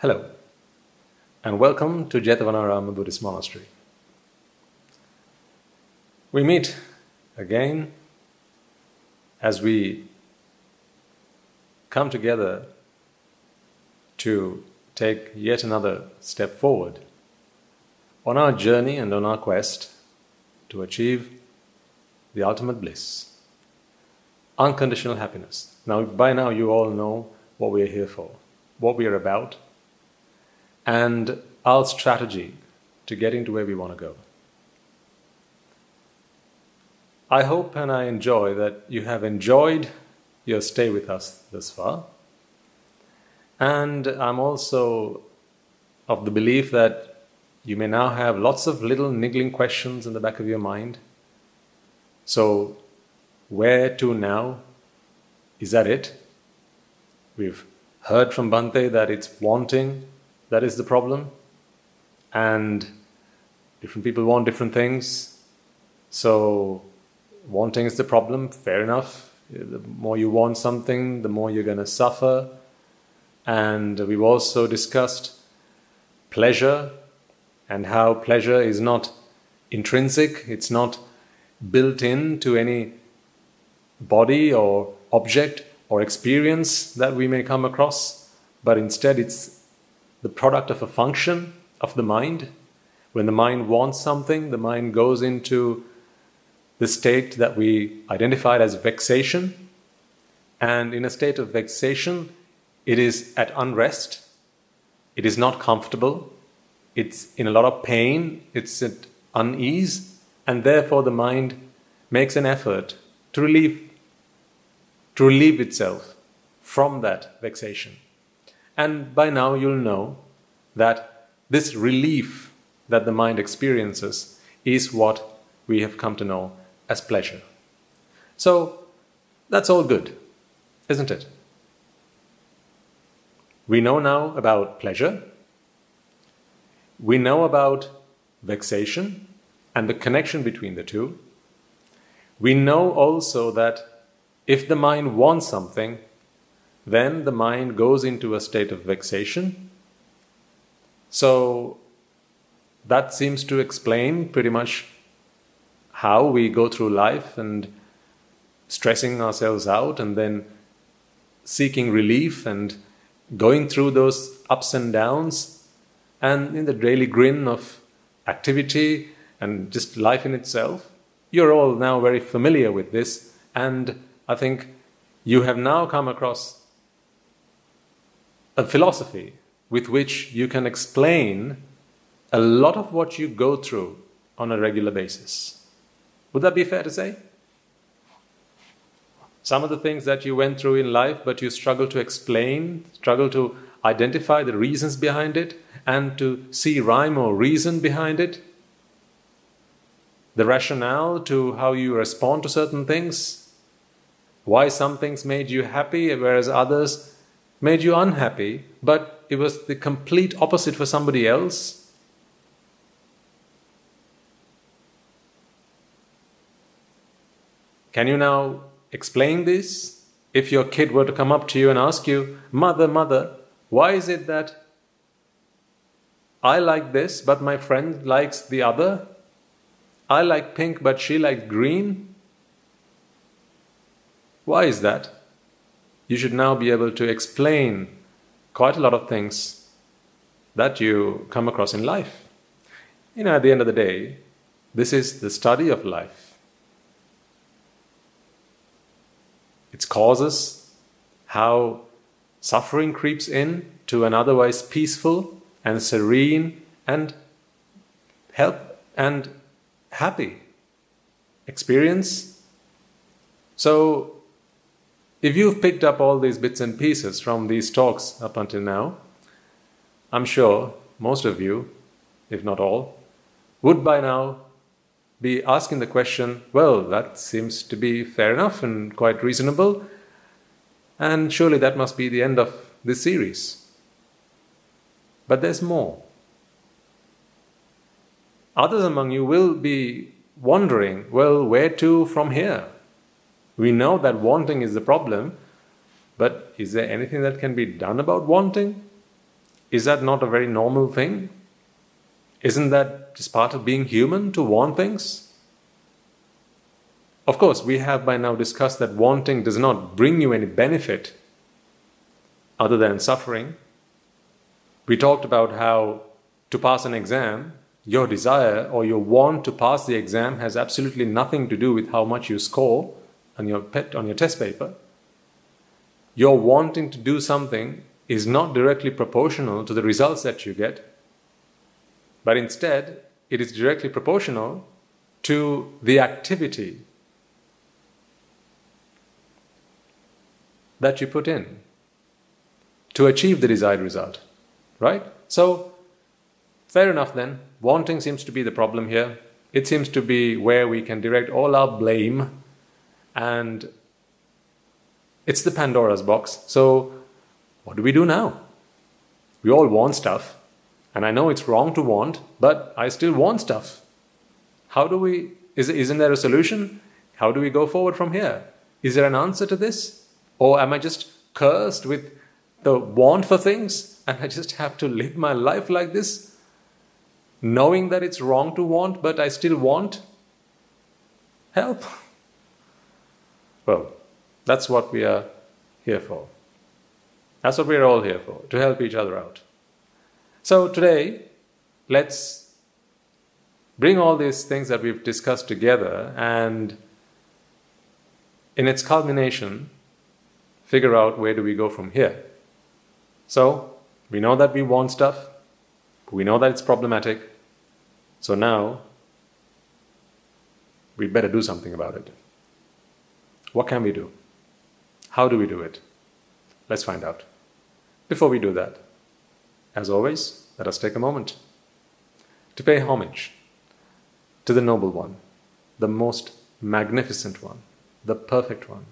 Hello, and welcome to Jetavanarama Buddhist Monastery. We meet again as we come together to take yet another step forward on our journey and on our quest to achieve the ultimate bliss, unconditional happiness. Now, by now, you all know what we are here for, what we are about, and our strategy to getting to where we want to go. I hope and I enjoy that you have enjoyed your stay with us thus far. And I'm also of the belief that you may now have lots of little niggling questions in the back of your mind. So, where to now? Is that it? We've heard from Bhante that it's wanting that is the problem. And different people want different things. So, wanting is the problem, fair enough. The more you want something, the more you're going to suffer. And we've also discussed pleasure and how pleasure is not intrinsic, it's not built into any body or object or experience that we may come across, but instead it's the product of a function of the mind. When the mind wants something, the mind goes into the state that we identified as vexation. And in a state of vexation, it is at unrest, it is not comfortable, it's in a lot of pain, it's at unease, and therefore the mind makes an effort to relieve, to relieve itself from that vexation. And by now you'll know that this relief that the mind experiences is what we have come to know as pleasure. So that's all good, isn't it? We know now about pleasure. We know about vexation and the connection between the two. We know also that if the mind wants something, then the mind goes into a state of vexation. So that seems to explain pretty much how we go through life and stressing ourselves out and then seeking relief and going through those ups and downs and in the daily grin of activity and just life in itself. You're all now very familiar with this, and I think you have now come across a philosophy with which you can explain a lot of what you go through on a regular basis. Would that be fair to say? Some of the things that you went through in life, but you struggle to explain, struggle to identify the reasons behind it, and to see rhyme or reason behind it, the rationale to how you respond to certain things, why some things made you happy, whereas others made you unhappy, but it was the complete opposite for somebody else. Can you now explain this? If your kid were to come up to you and ask you, Mother, Mother, why is it that I like this, but my friend likes the other? I like pink, but she likes green? Why is that? You should now be able to explain quite a lot of things that you come across in life. You know, at the end of the day, this is the study of life. Its causes, how suffering creeps in to an otherwise peaceful and serene and help and happy experience. So if you've picked up all these bits and pieces from these talks up until now, I'm sure most of you, if not all, would by now be asking the question well, that seems to be fair enough and quite reasonable, and surely that must be the end of this series. But there's more. Others among you will be wondering well, where to from here? We know that wanting is the problem, but is there anything that can be done about wanting? is that not a very normal thing? Isn't that just part of being human to want things? Of course, we have by now discussed that wanting does not bring you any benefit other than suffering. We talked about how to pass an exam, your desire or your want to pass the exam has absolutely nothing to do with how much you score on your, pet, on your test paper. Your wanting to do something is not directly proportional to the results that you get, but instead it is directly proportional to the activity that you put in to achieve the desired result. Right? So, fair enough then. Wanting seems to be the problem here. It seems to be where we can direct all our blame, and it's the Pandora's box. So, what do we do now? We all want stuff, and I know it's wrong to want, but I still want stuff. How do we, is, isn't there a solution? How do we go forward from here? Is there an answer to this? Or am I just cursed with the want for things and I just have to live my life like this, knowing that it's wrong to want, but I still want? Help. Well, that's what we are here for. That's what we're all here for, to help each other out. So today, let's bring all these things that we've discussed together and in its culmination, figure out where do we go from here. So, we know that we want stuff, we know that it's problematic, so now we better do something about it. What can we do? How do we do it? Let's find out. Before we do that, as always, let us take a moment to pay homage to the Noble One, the most magnificent one, the perfect one,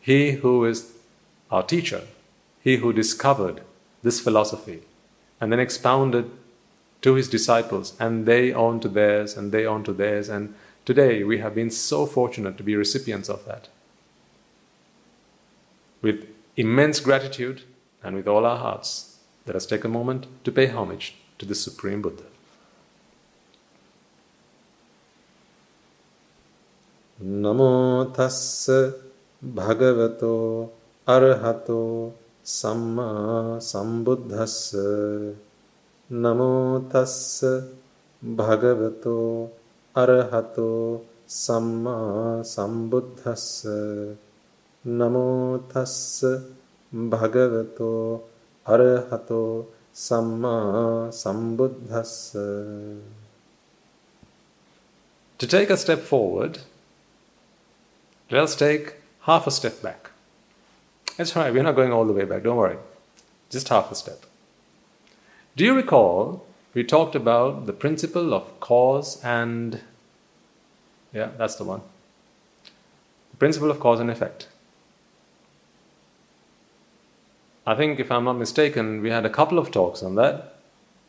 He who is our teacher, He who discovered this philosophy and then expounded to His disciples, and they on to theirs, and they on to theirs, and today we have been so fortunate to be recipients of that. With immense gratitude and with all our hearts, let us take a moment to pay homage to the Supreme Buddha. නමෝ තස්ස භගවතෝ අරහතෝ සම්මා සම්බුද්දස්ස නමෝ තස්ස භගවතෝ අරහතෝ සම්මා සම්බුද්දස්ස නමෝ තස්ස භගවතෝ අරහතෝ සම්මා සම්බුද්දස්ස To take a step forward, let us take half a step back. That's right, we're not going all the way back, don't worry. Just half a step. Do you recall we talked about the principle of cause and. Yeah, that's the one. The principle of cause and effect. I think, if I'm not mistaken, we had a couple of talks on that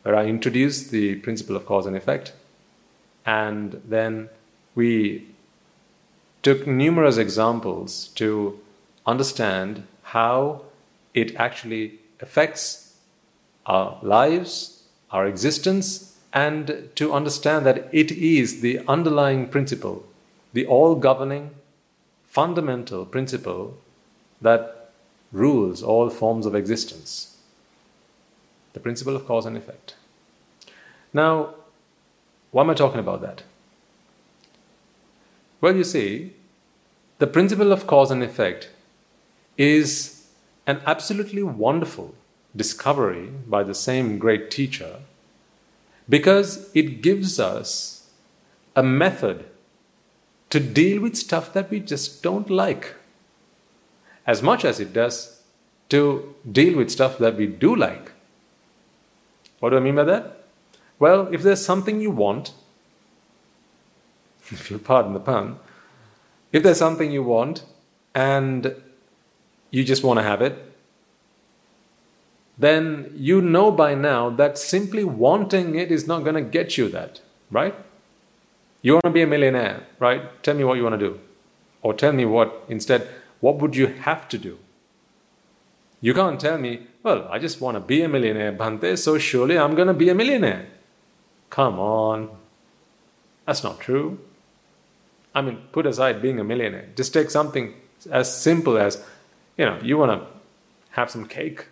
where I introduced the principle of cause and effect, and then we took numerous examples to understand how it actually affects our lives, our existence, and to understand that it is the underlying principle, the all governing, fundamental principle that rules all forms of existence. The principle of cause and effect. Now, why am I talking about that? Well, you see, the principle of cause and effect is an absolutely wonderful discovery by the same great teacher because it gives us a method to deal with stuff that we just don't like as much as it does to deal with stuff that we do like. What do I mean by that? Well, if there's something you want, if you'll pardon the pun, if there's something you want and you just want to have it, then you know by now that simply wanting it is not going to get you that, right? You want to be a millionaire, right? Tell me what you want to do. Or tell me what, instead, what would you have to do? You can't tell me, well, I just want to be a millionaire, Bhante, so surely I'm going to be a millionaire. Come on. That's not true. I mean, put aside being a millionaire. Just take something as simple as, you know, you want to have some cake.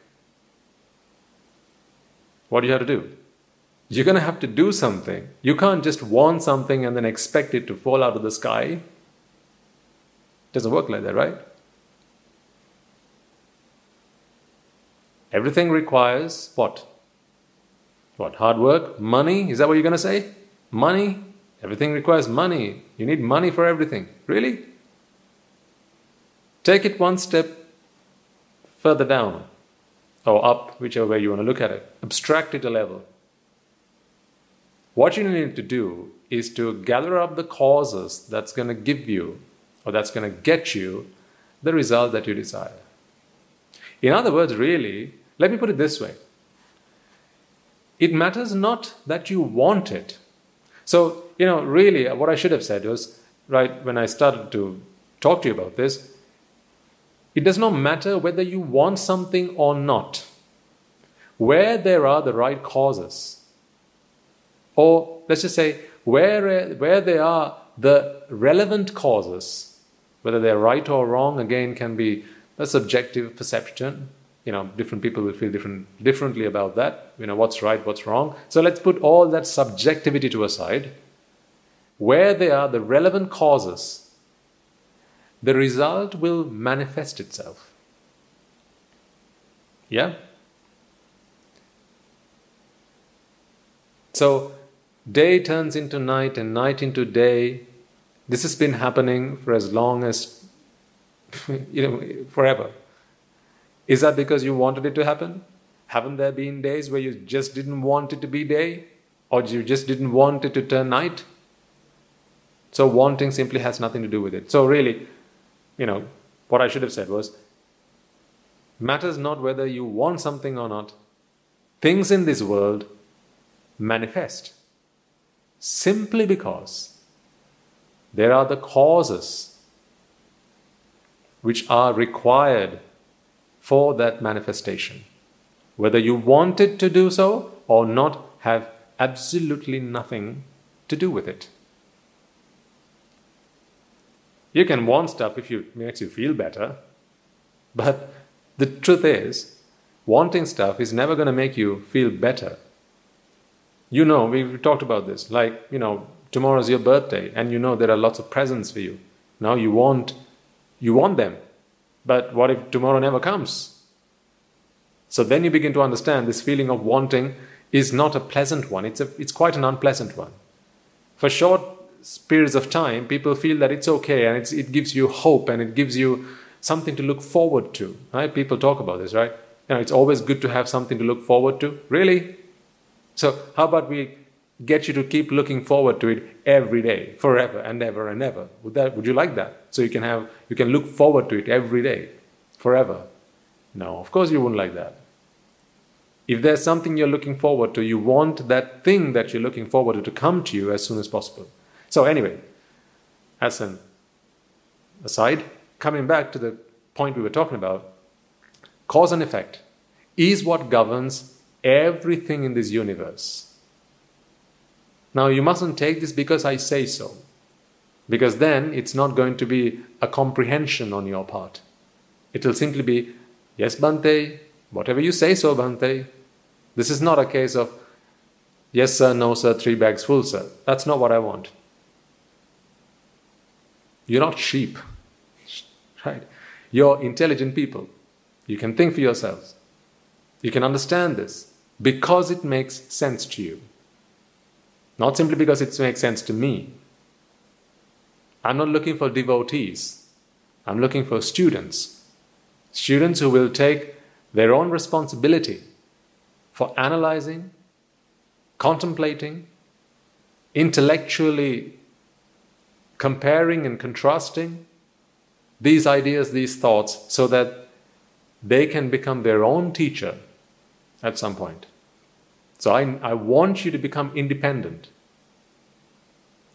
What do you have to do? You're going to have to do something. You can't just want something and then expect it to fall out of the sky. It doesn't work like that, right? Everything requires what? What? Hard work? Money? Is that what you're going to say? Money? Everything requires money. You need money for everything. Really? Take it one step further down or up, whichever way you want to look at it. Abstract it a level. What you need to do is to gather up the causes that's going to give you or that's going to get you the result that you desire. In other words, really, let me put it this way it matters not that you want it. So, you know, really, uh, what I should have said was, right, when I started to talk to you about this, it does not matter whether you want something or not. Where there are the right causes, or let's just say, where, uh, where there are the relevant causes, whether they're right or wrong, again, can be a subjective perception. You know different people will feel different differently about that. You know what's right what's wrong. So let's put all that subjectivity to a side. Where they are the relevant causes the result will manifest itself. Yeah? So day turns into night and night into day. This has been happening for as long as you know forever is that because you wanted it to happen? Haven't there been days where you just didn't want it to be day? Or you just didn't want it to turn night? So, wanting simply has nothing to do with it. So, really, you know, what I should have said was matters not whether you want something or not. Things in this world manifest simply because there are the causes which are required for that manifestation. Whether you wanted to do so or not, have absolutely nothing to do with it. You can want stuff if it makes you feel better, but the truth is, wanting stuff is never going to make you feel better. You know, we've talked about this. Like, you know, tomorrow's your birthday, and you know there are lots of presents for you. Now you want, you want them, but what if tomorrow never comes? So then you begin to understand this feeling of wanting is not a pleasant one, it's, a, it's quite an unpleasant one. For short periods of time, people feel that it's okay and it's, it gives you hope and it gives you something to look forward to. Right? People talk about this, right? You know, it's always good to have something to look forward to. Really? So, how about we get you to keep looking forward to it every day, forever and ever and ever. Would that would you like that? So you can have you can look forward to it every day, forever. No, of course you wouldn't like that. If there's something you're looking forward to, you want that thing that you're looking forward to to come to you as soon as possible. So anyway, as an aside, coming back to the point we were talking about, cause and effect is what governs everything in this universe. Now, you mustn't take this because I say so, because then it's not going to be a comprehension on your part. It will simply be, yes, Bhante, whatever you say so, Bhante. This is not a case of, yes, sir, no, sir, three bags full, sir. That's not what I want. You're not sheep, right? You're intelligent people. You can think for yourselves. You can understand this because it makes sense to you. Not simply because it makes sense to me. I'm not looking for devotees. I'm looking for students. Students who will take their own responsibility for analyzing, contemplating, intellectually comparing and contrasting these ideas, these thoughts, so that they can become their own teacher at some point. So I, I want you to become independent.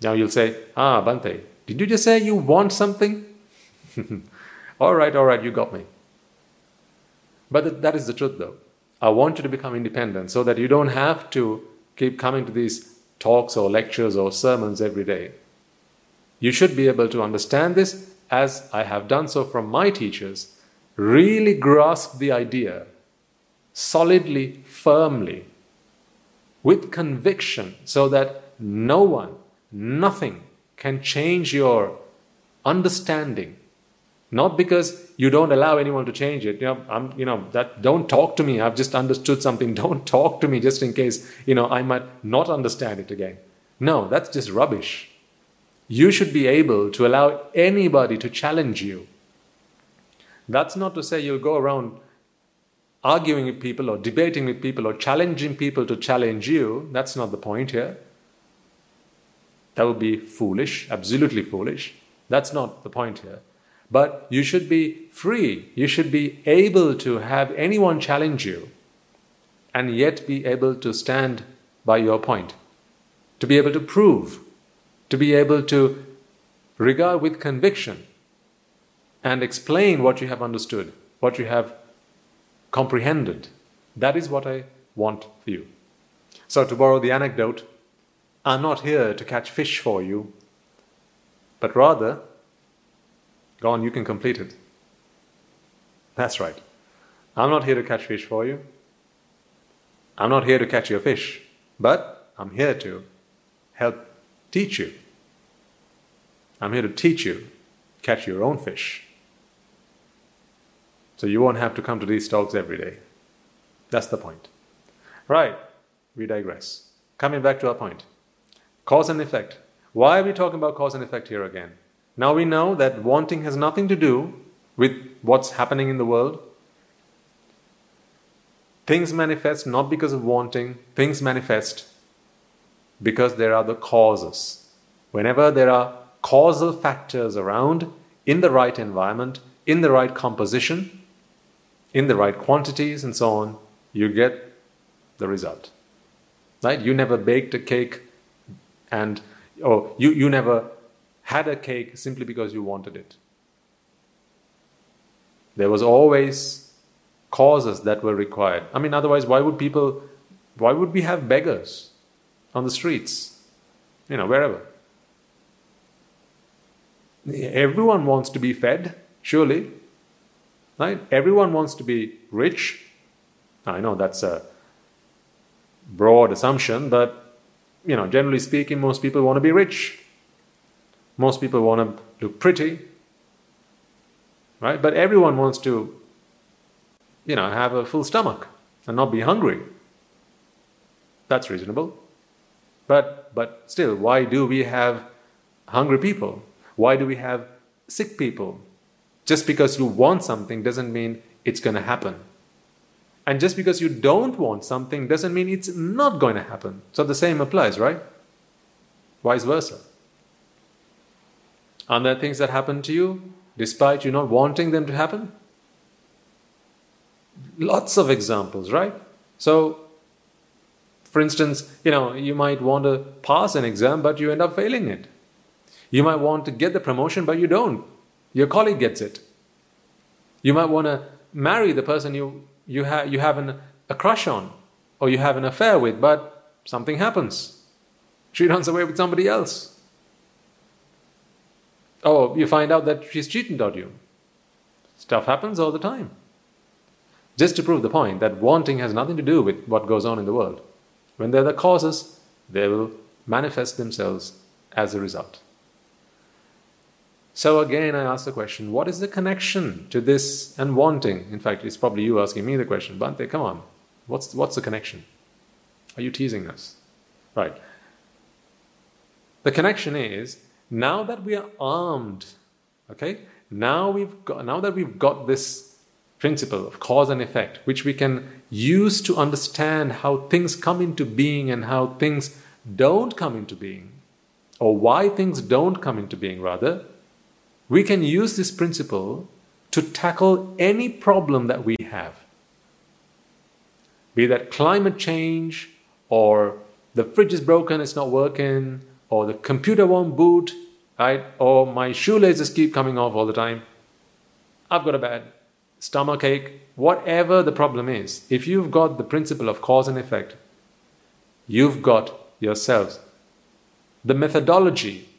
Now you'll say, Ah, Bhante, did you just say you want something? all right, all right, you got me. But th- that is the truth, though. I want you to become independent so that you don't have to keep coming to these talks or lectures or sermons every day. You should be able to understand this as I have done so from my teachers, really grasp the idea solidly, firmly, with conviction, so that no one, nothing can change your understanding. Not because you don't allow anyone to change it. You know, I'm, you know, that don't talk to me. I've just understood something. Don't talk to me just in case, you know, I might not understand it again. No, that's just rubbish. You should be able to allow anybody to challenge you. That's not to say you'll go around arguing with people or debating with people or challenging people to challenge you. That's not the point here. That would be foolish, absolutely foolish. That's not the point here. But you should be free. You should be able to have anyone challenge you and yet be able to stand by your point, to be able to prove, to be able to regard with conviction and explain what you have understood, what you have comprehended. That is what I want for you. So, to borrow the anecdote, I'm not here to catch fish for you, but rather, go on, you can complete it. That's right. I'm not here to catch fish for you. I'm not here to catch your fish, but I'm here to help teach you. I'm here to teach you catch your own fish. So you won't have to come to these talks every day. That's the point. Right, we digress. Coming back to our point cause and effect. Why are we talking about cause and effect here again? Now we know that wanting has nothing to do with what's happening in the world. Things manifest not because of wanting, things manifest because there are the causes. Whenever there are causal factors around in the right environment, in the right composition, in the right quantities, and so on, you get the result. Right? You never baked a cake and, or you, you never had a cake simply because you wanted it. There was always causes that were required. I mean, otherwise, why would people, why would we have beggars on the streets? You know, wherever. Everyone wants to be fed, surely. Right? Everyone wants to be rich. I know that's a broad assumption, but you know, generally speaking, most people want to be rich. Most people want to look pretty. Right? But everyone wants to, you know, have a full stomach and not be hungry. That's reasonable. But but still, why do we have hungry people? Why do we have sick people? Just because you want something doesn't mean it's going to happen. And just because you don't want something doesn't mean it's not going to happen. So the same applies, right? Vice versa. Are there things that happen to you despite you not wanting them to happen? Lots of examples, right? So, for instance, you know, you might want to pass an exam, but you end up failing it. You might want to get the promotion, but you don't. Your colleague gets it. You might want to marry the person you, you, ha- you have an, a crush on or you have an affair with, but something happens. She runs away with somebody else. Oh, you find out that she's cheating on you. Stuff happens all the time. Just to prove the point that wanting has nothing to do with what goes on in the world. When they're the causes, they will manifest themselves as a result. So again, I ask the question what is the connection to this and wanting? In fact, it's probably you asking me the question. Bhante, come on. What's, what's the connection? Are you teasing us? Right. The connection is now that we are armed, okay, now, we've got, now that we've got this principle of cause and effect, which we can use to understand how things come into being and how things don't come into being, or why things don't come into being, rather, we can use this principle to tackle any problem that we have. Be that climate change, or the fridge is broken, it's not working, or the computer won't boot, right? Or my shoelaces keep coming off all the time. I've got a bad stomach ache, whatever the problem is, if you've got the principle of cause and effect, you've got yourselves the methodology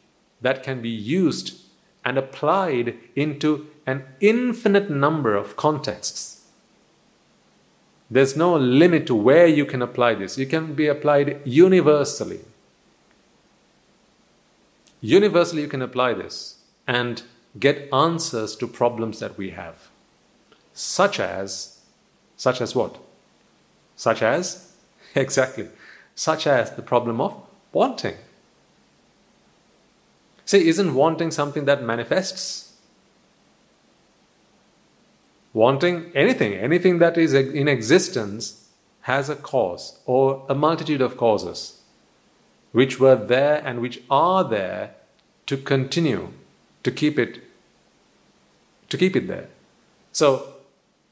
that can be used and applied into an infinite number of contexts. There's no limit to where you can apply this. You can be applied universally. Universally, you can apply this and get answers to problems that we have. Such as, such as what? Such as, exactly, such as the problem of wanting. See, isn't wanting something that manifests? Wanting anything, anything that is in existence has a cause or a multitude of causes which were there and which are there to continue to keep it to keep it there. So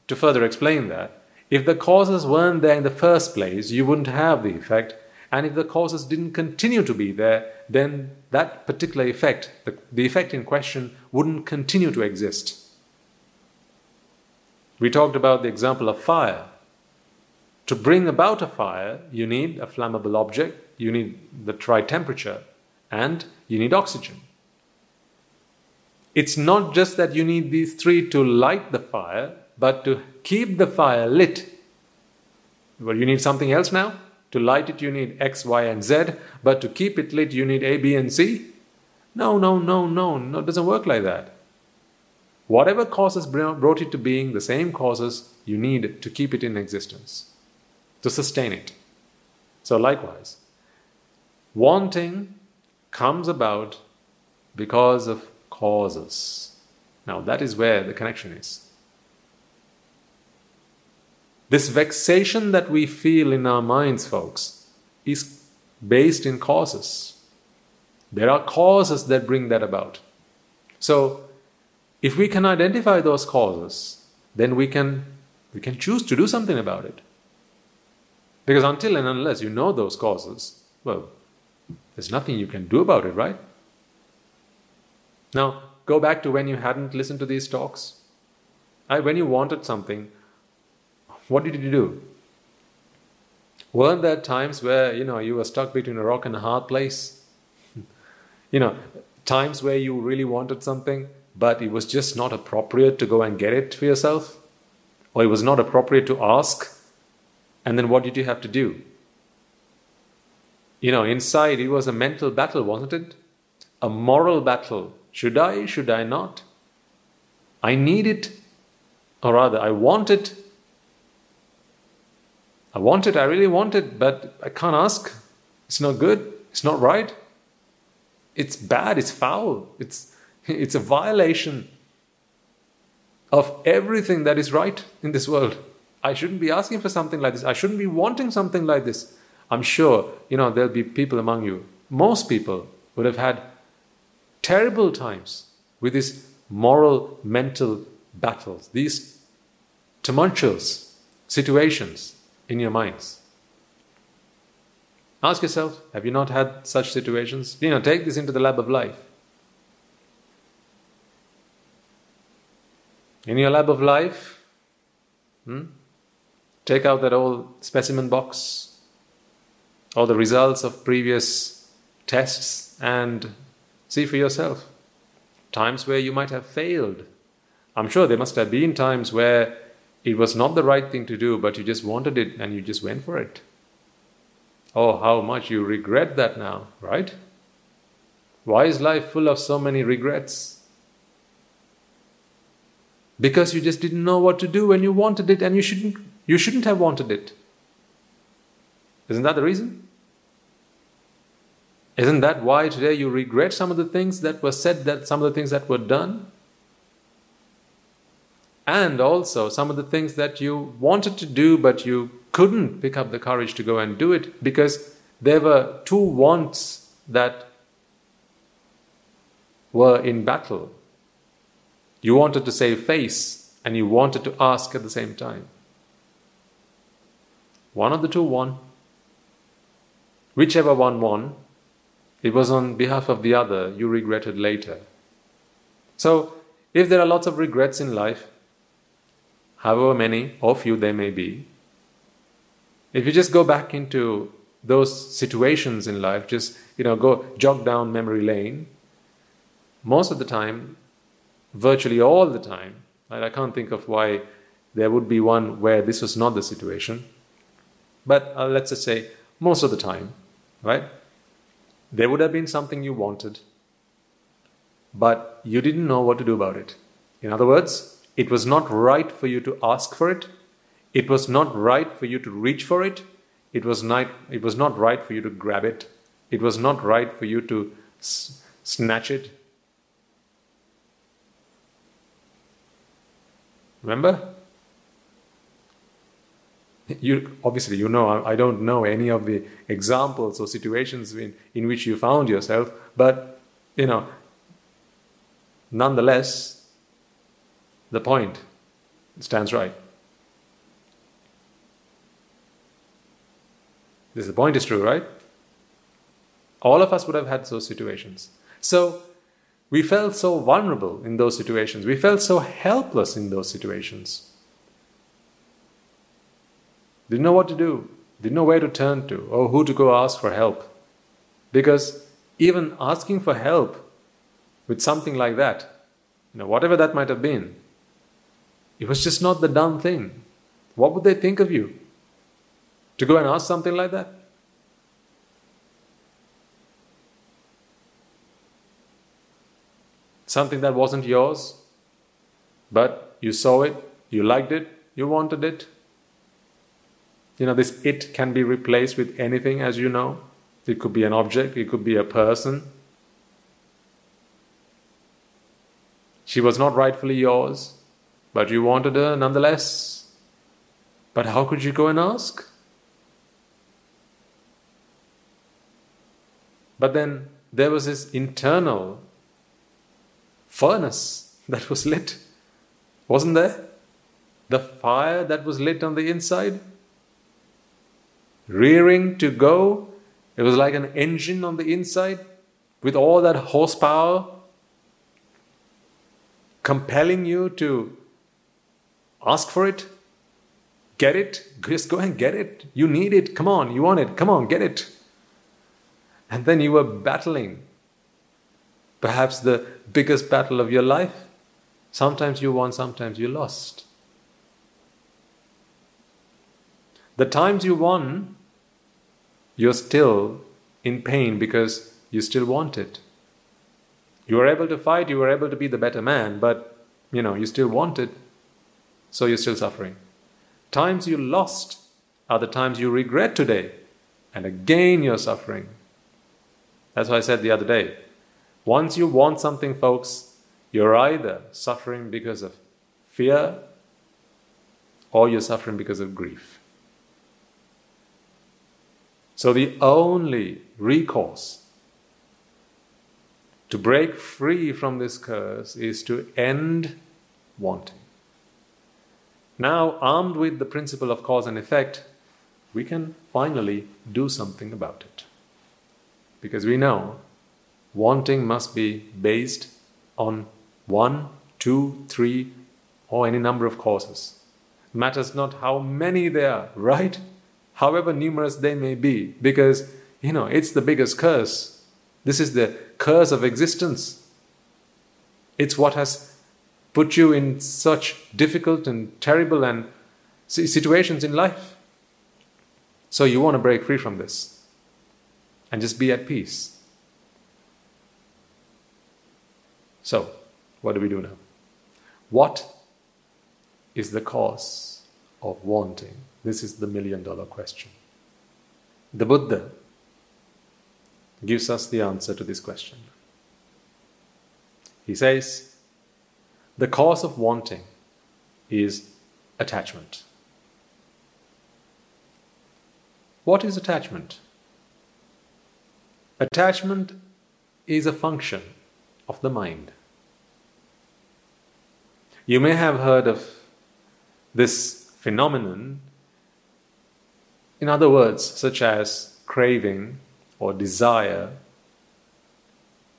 to further explain that, if the causes weren't there in the first place, you wouldn't have the effect. And if the causes didn't continue to be there, then that particular effect, the, the effect in question, wouldn't continue to exist. We talked about the example of fire. To bring about a fire, you need a flammable object, you need the right temperature, and you need oxygen. It's not just that you need these three to light the fire, but to keep the fire lit. Well, you need something else now? To light it, you need X, Y, and Z, but to keep it lit, you need A, B, and C? No, no, no, no, no, it doesn't work like that. Whatever causes brought it to being, the same causes you need to keep it in existence, to sustain it. So, likewise, wanting comes about because of causes. Now, that is where the connection is. This vexation that we feel in our minds, folks, is based in causes. There are causes that bring that about. So, if we can identify those causes, then we can, we can choose to do something about it. Because until and unless you know those causes, well, there's nothing you can do about it, right? Now, go back to when you hadn't listened to these talks. I, when you wanted something, what did you do? Weren't there times where you know you were stuck between a rock and a hard place? you know, times where you really wanted something, but it was just not appropriate to go and get it for yourself, or it was not appropriate to ask. And then what did you have to do? You know, inside it was a mental battle, wasn't it? A moral battle should I? Should I not? I need it, or rather, I want it. I want it, I really want it, but I can't ask. It's not good, it's not right. It's bad, it's foul, it's, it's a violation of everything that is right in this world. I shouldn't be asking for something like this. I shouldn't be wanting something like this. I'm sure, you know, there'll be people among you. Most people would have had terrible times with these moral, mental battles, these tumultuous situations in your minds. Ask yourself, have you not had such situations? You know, take this into the lab of life. In your lab of life, hmm, take out that old specimen box, all the results of previous tests, and See for yourself. Times where you might have failed. I'm sure there must have been times where it was not the right thing to do, but you just wanted it and you just went for it. Oh, how much you regret that now, right? Why is life full of so many regrets? Because you just didn't know what to do when you wanted it and you shouldn't you shouldn't have wanted it. Isn't that the reason? Isn't that why today you regret some of the things that were said, that some of the things that were done? And also some of the things that you wanted to do but you couldn't pick up the courage to go and do it because there were two wants that were in battle. You wanted to save face and you wanted to ask at the same time. One of the two won. Whichever one won, it was on behalf of the other you regretted later. So, if there are lots of regrets in life, however many or few they may be, if you just go back into those situations in life, just you know, go jog down memory lane, most of the time, virtually all the time, right, I can't think of why there would be one where this was not the situation. But uh, let's just say most of the time, right? There would have been something you wanted, but you didn't know what to do about it. In other words, it was not right for you to ask for it. It was not right for you to reach for it. It was not, it was not right for you to grab it. It was not right for you to s- snatch it. Remember? You obviously you know I don't know any of the examples or situations in, in which you found yourself, but you know, nonetheless, the point stands right. This the point is true, right? All of us would have had those situations. So we felt so vulnerable in those situations. We felt so helpless in those situations. Didn't know what to do, didn't know where to turn to, or who to go ask for help. Because even asking for help with something like that, you know, whatever that might have been, it was just not the done thing. What would they think of you? To go and ask something like that? Something that wasn't yours, but you saw it, you liked it, you wanted it. You know, this it can be replaced with anything, as you know. It could be an object, it could be a person. She was not rightfully yours, but you wanted her nonetheless. But how could you go and ask? But then there was this internal furnace that was lit, wasn't there? The fire that was lit on the inside, rearing to go. It was like an engine on the inside with all that horsepower compelling you to ask for it, get it, just go and get it. You need it, come on, you want it, come on, get it. And then you were battling, perhaps the biggest battle of your life. Sometimes you won, sometimes you lost. The times you won, you're still in pain because you still want it. You were able to fight, you were able to be the better man, but you know, you still want it, so you're still suffering. Times you lost are the times you regret today, and again you're suffering. That's what I said the other day. Once you want something, folks, you're either suffering because of fear or you're suffering because of grief. So the only recourse to break free from this curse is to end wanting. Now, armed with the principle of cause and effect, we can finally do something about it. Because we know wanting must be based on one, two, three, or any number of causes. Matters not how many they are, right? However numerous they may be, because, you know, it's the biggest curse. This is the curse of existence. It's what has put you in such difficult and terrible and situations in life. So you want to break free from this and just be at peace. So, what do we do now? What is the cause of wanting? This is the million dollar question. The Buddha gives us the answer to this question. He says, the cause of wanting is attachment. What is attachment? Attachment is a function of the mind. You may have heard of this phenomenon, in other words, such as craving or desire,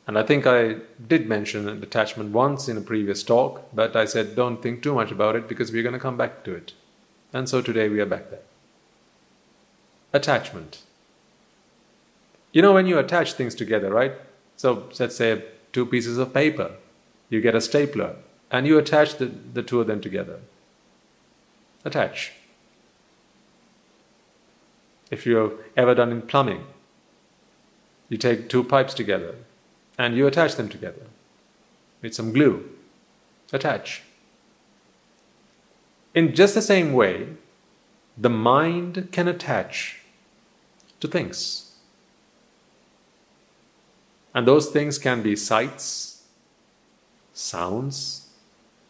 And I think I did mention attachment once in a previous talk, but I said don't think too much about it because we're going to come back to it. And so today we are back there. Attachment. You know, when you attach things together, right? So let's say two pieces of paper, you get a stapler, and you attach the, the two of them together. Attach. If you've ever done in plumbing, you take two pipes together and you attach them together with some glue. Attach. In just the same way, the mind can attach to things. And those things can be sights, sounds,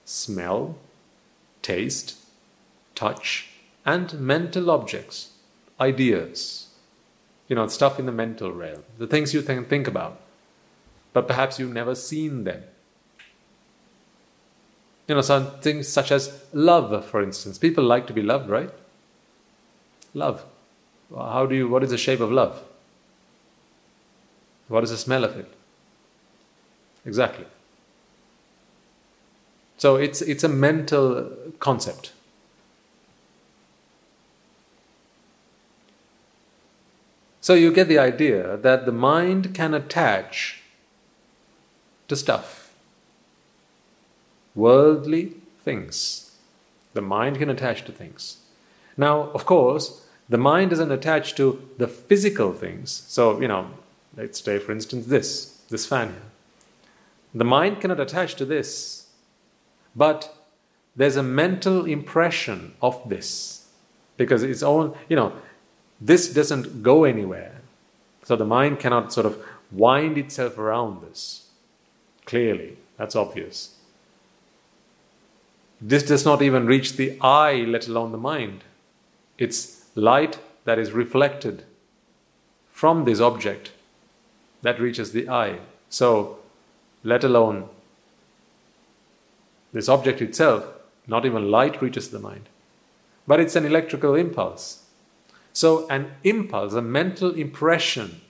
smell, taste, touch, and mental objects, ideas. You know, stuff in the mental realm, the things you can think about, but perhaps you've never seen them. You know, some things such as love, for instance. People like to be loved, right? Love. How do you, what is the shape of love? What is the smell of it? Exactly. So it's, it's a mental concept. So you get the idea that the mind can attach to stuff, worldly things. The mind can attach to things. Now, of course, the mind doesn't attach to the physical things. So, you know, let's say, for instance, this, this fan here. The mind cannot attach to this, but there's a mental impression of this because it's all, you know, this doesn't go anywhere. So the mind cannot sort of wind itself around this. Clearly, that's obvious. This does not even reach the eye, let alone the mind. It's light that is reflected from this object that reaches the eye. So, let alone this object itself, not even light reaches the mind. But it's an electrical impulse. So, an impulse, a mental impression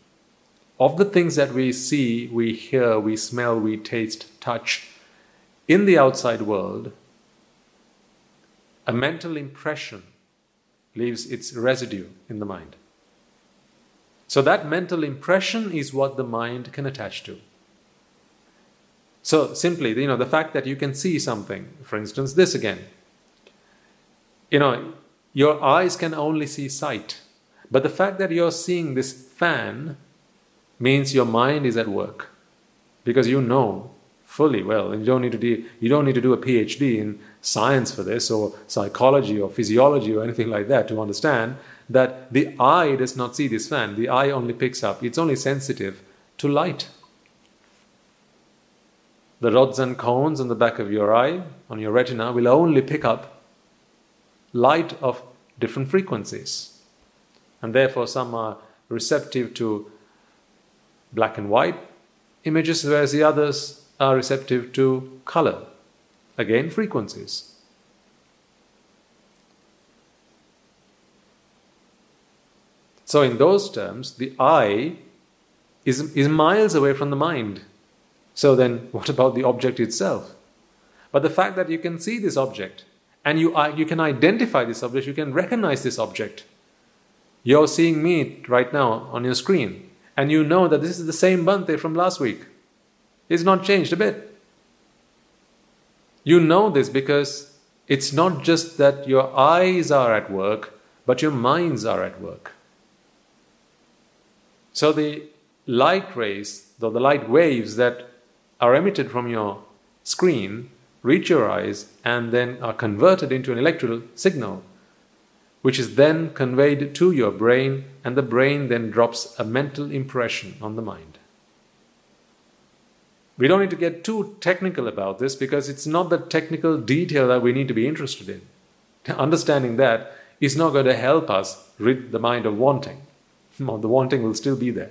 of the things that we see, we hear, we smell, we taste, touch in the outside world, a mental impression leaves its residue in the mind. So, that mental impression is what the mind can attach to. So, simply, you know, the fact that you can see something, for instance, this again, you know, your eyes can only see sight. But the fact that you're seeing this fan means your mind is at work. Because you know fully well, and you don't need to do, you don't need to do a PhD in science for this, or psychology, or physiology, or anything like that to understand that the eye does not see this fan. The eye only picks up, it's only sensitive to light. The rods and cones on the back of your eye, on your retina, will only pick up light of different frequencies. And therefore, some are receptive to black and white images, whereas the others are receptive to color. Again, frequencies. So, in those terms, the eye is, is miles away from the mind. So, then what about the object itself? But the fact that you can see this object and you, are, you can identify this object, you can recognize this object. You're seeing me right now on your screen, and you know that this is the same Bhante from last week. It's not changed a bit. You know this because it's not just that your eyes are at work, but your minds are at work. So the light rays, though the light waves that are emitted from your screen, reach your eyes and then are converted into an electrical signal, which is then conveyed to your brain, and the brain then drops a mental impression on the mind. We don't need to get too technical about this because it's not the technical detail that we need to be interested in. Understanding that is not going to help us rid the mind of wanting. the wanting will still be there.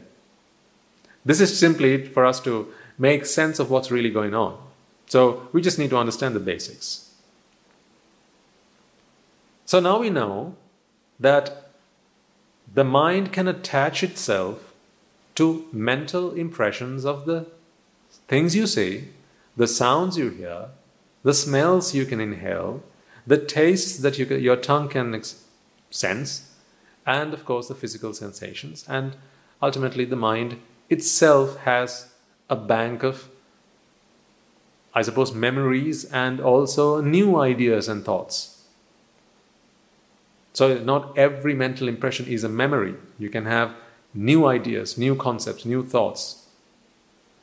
This is simply for us to make sense of what's really going on. So we just need to understand the basics. So now we know that the mind can attach itself to mental impressions of the things you see, the sounds you hear, the smells you can inhale, the tastes that you, your tongue can sense, and of course the physical sensations. And ultimately, the mind itself has a bank of, I suppose, memories and also new ideas and thoughts. So, not every mental impression is a memory. You can have new ideas, new concepts, new thoughts.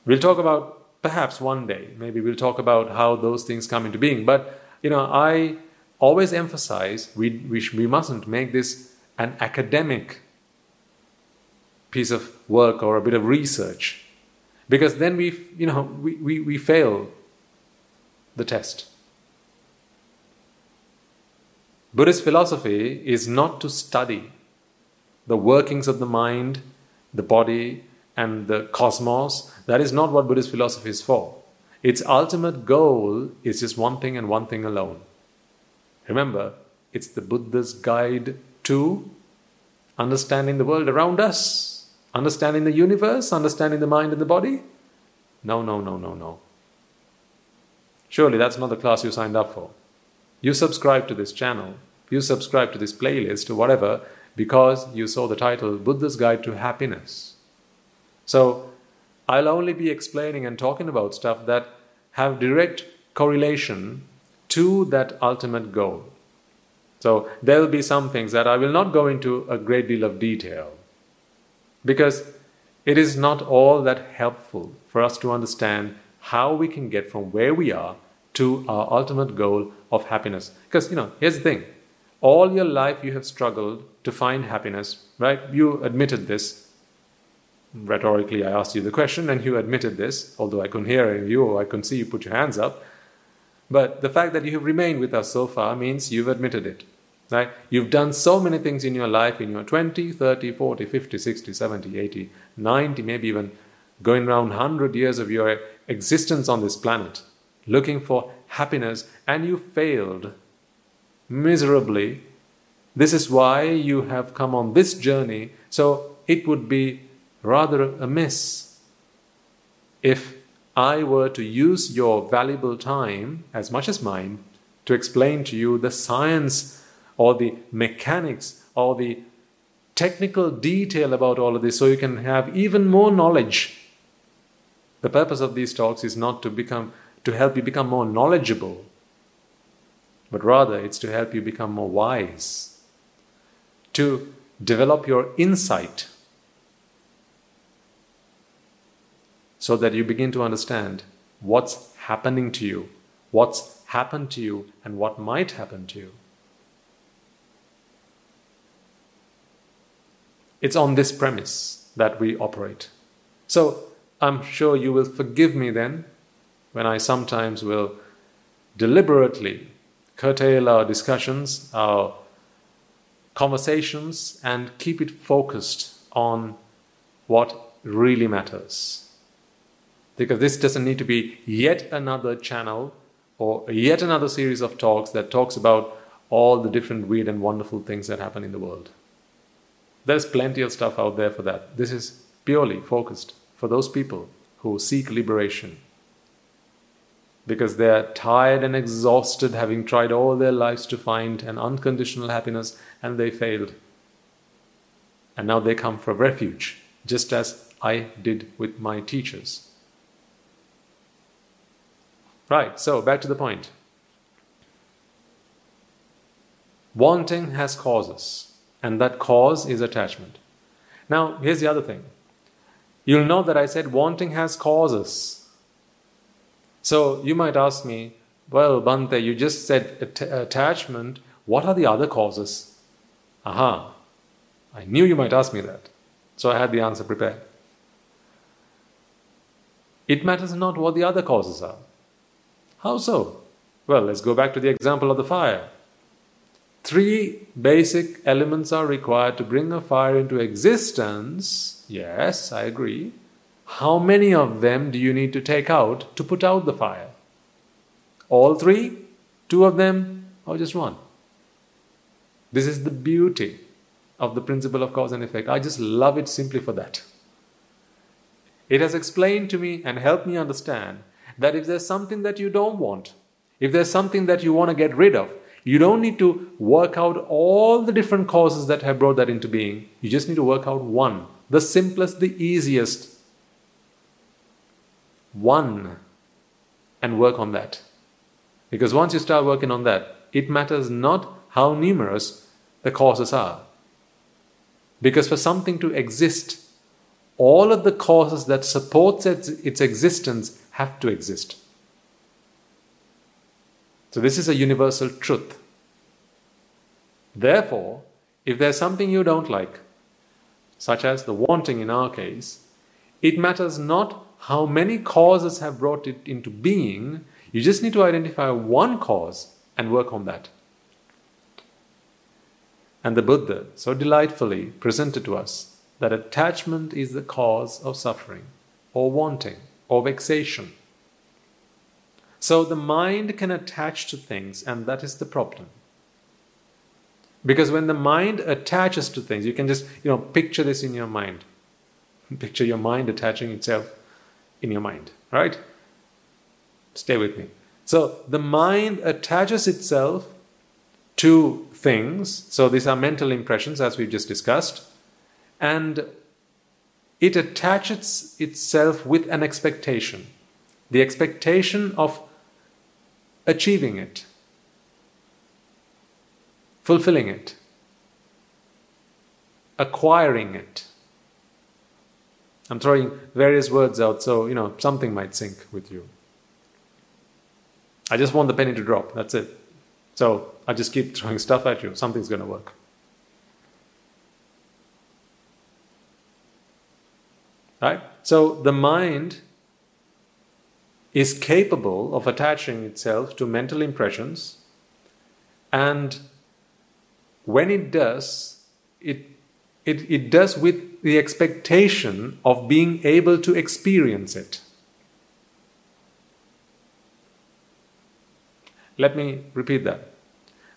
We'll talk about perhaps one day, maybe we'll talk about how those things come into being. But, you know, I always emphasize we, we, we mustn't make this an academic piece of work or a bit of research because then we you know we, we, we fail the test buddhist philosophy is not to study the workings of the mind the body and the cosmos that is not what buddhist philosophy is for its ultimate goal is just one thing and one thing alone remember it's the buddha's guide to understanding the world around us Understanding the universe, understanding the mind and the body? No, no, no, no, no. Surely that's not the class you signed up for. You subscribe to this channel, you subscribe to this playlist or whatever because you saw the title Buddha's Guide to Happiness. So I'll only be explaining and talking about stuff that have direct correlation to that ultimate goal. So there will be some things that I will not go into a great deal of detail because it is not all that helpful for us to understand how we can get from where we are to our ultimate goal of happiness. Because, you know, here's the thing all your life you have struggled to find happiness, right? You admitted this. Rhetorically, I asked you the question and you admitted this, although I couldn't hear you or I couldn't see you put your hands up. But the fact that you have remained with us so far means you've admitted it. Right? You've done so many things in your life in your 20, 30, 40, 50, 60, 70, 80, 90, maybe even going around 100 years of your existence on this planet, looking for happiness, and you failed miserably. This is why you have come on this journey. So it would be rather amiss if I were to use your valuable time, as much as mine, to explain to you the science or the mechanics or the technical detail about all of this so you can have even more knowledge. The purpose of these talks is not to become to help you become more knowledgeable, but rather it's to help you become more wise, to develop your insight so that you begin to understand what's happening to you, what's happened to you, and what might happen to you. It's on this premise that we operate. So I'm sure you will forgive me then when I sometimes will deliberately curtail our discussions, our conversations, and keep it focused on what really matters. Because this doesn't need to be yet another channel or yet another series of talks that talks about all the different weird and wonderful things that happen in the world. There's plenty of stuff out there for that. This is purely focused for those people who seek liberation because they are tired and exhausted having tried all their lives to find an unconditional happiness and they failed. And now they come for refuge, just as I did with my teachers. Right, so back to the point. Wanting has causes and that cause is attachment. Now, here's the other thing. You'll know that I said wanting has causes. So you might ask me, well, Bhante, you just said att- attachment. What are the other causes? Aha, I knew you might ask me that. So I had the answer prepared. It matters not what the other causes are. How so? Well, let's go back to the example of the fire. Three basic elements are required to bring a fire into existence. Yes, I agree. How many of them do you need to take out to put out the fire? All three? Two of them? Or just one? This is the beauty of the principle of cause and effect. I just love it simply for that. it has explained to me and helped me understand that if there's something that you don't want, if there's something that you want to get rid of, you don't need to work out all the different causes that have brought that into being. You just need to work out one, the simplest, the easiest one, and work on that. Because once you start working on that, it matters not how numerous the causes are. Because for something to exist, all of the causes that supports its, its existence have to exist. So this is a universal truth. Therefore, if there's something you don't like, such as the wanting in our case, it matters not how many causes have brought it into being, you just need to identify one cause and work on that. And the Buddha so delightfully presented to us that attachment is the cause of suffering, or wanting, or vexation. So the mind can attach to things, and that is the problem. Because when the mind attaches to things, you can just, you know, picture this in your mind. Picture your mind attaching itself in your mind, right? Stay with me. So the mind attaches itself to things. So these are mental impressions, as we've just discussed. And it attaches itself with an expectation the expectation of achieving it, fulfilling it, acquiring it. I'm throwing various words out so you know something might sink with you. I just want the penny to drop, that's it. So I just keep throwing stuff at you, something's going to work. Right? So the mind is capable of attaching itself to mental impressions, and when it does, it, it, it does with the expectation of being able to experience it. Let me repeat that.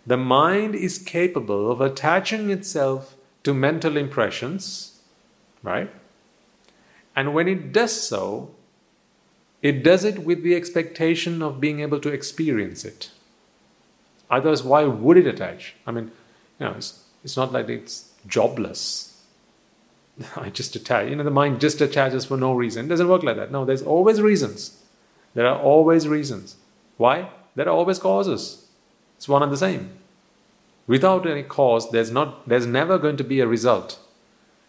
The mind is capable of attaching itself to mental impressions, right? And when it does so, it does it with the expectation of being able to experience it. Otherwise, why would it attach? I mean, you know, it's, it's not like it's jobless. I just attach. You know, the mind just attaches for no reason. It doesn't work like that. No, there's always reasons. There are always reasons. Why? There are always causes. It's one and the same. Without any cause, there's not there's never going to be a result.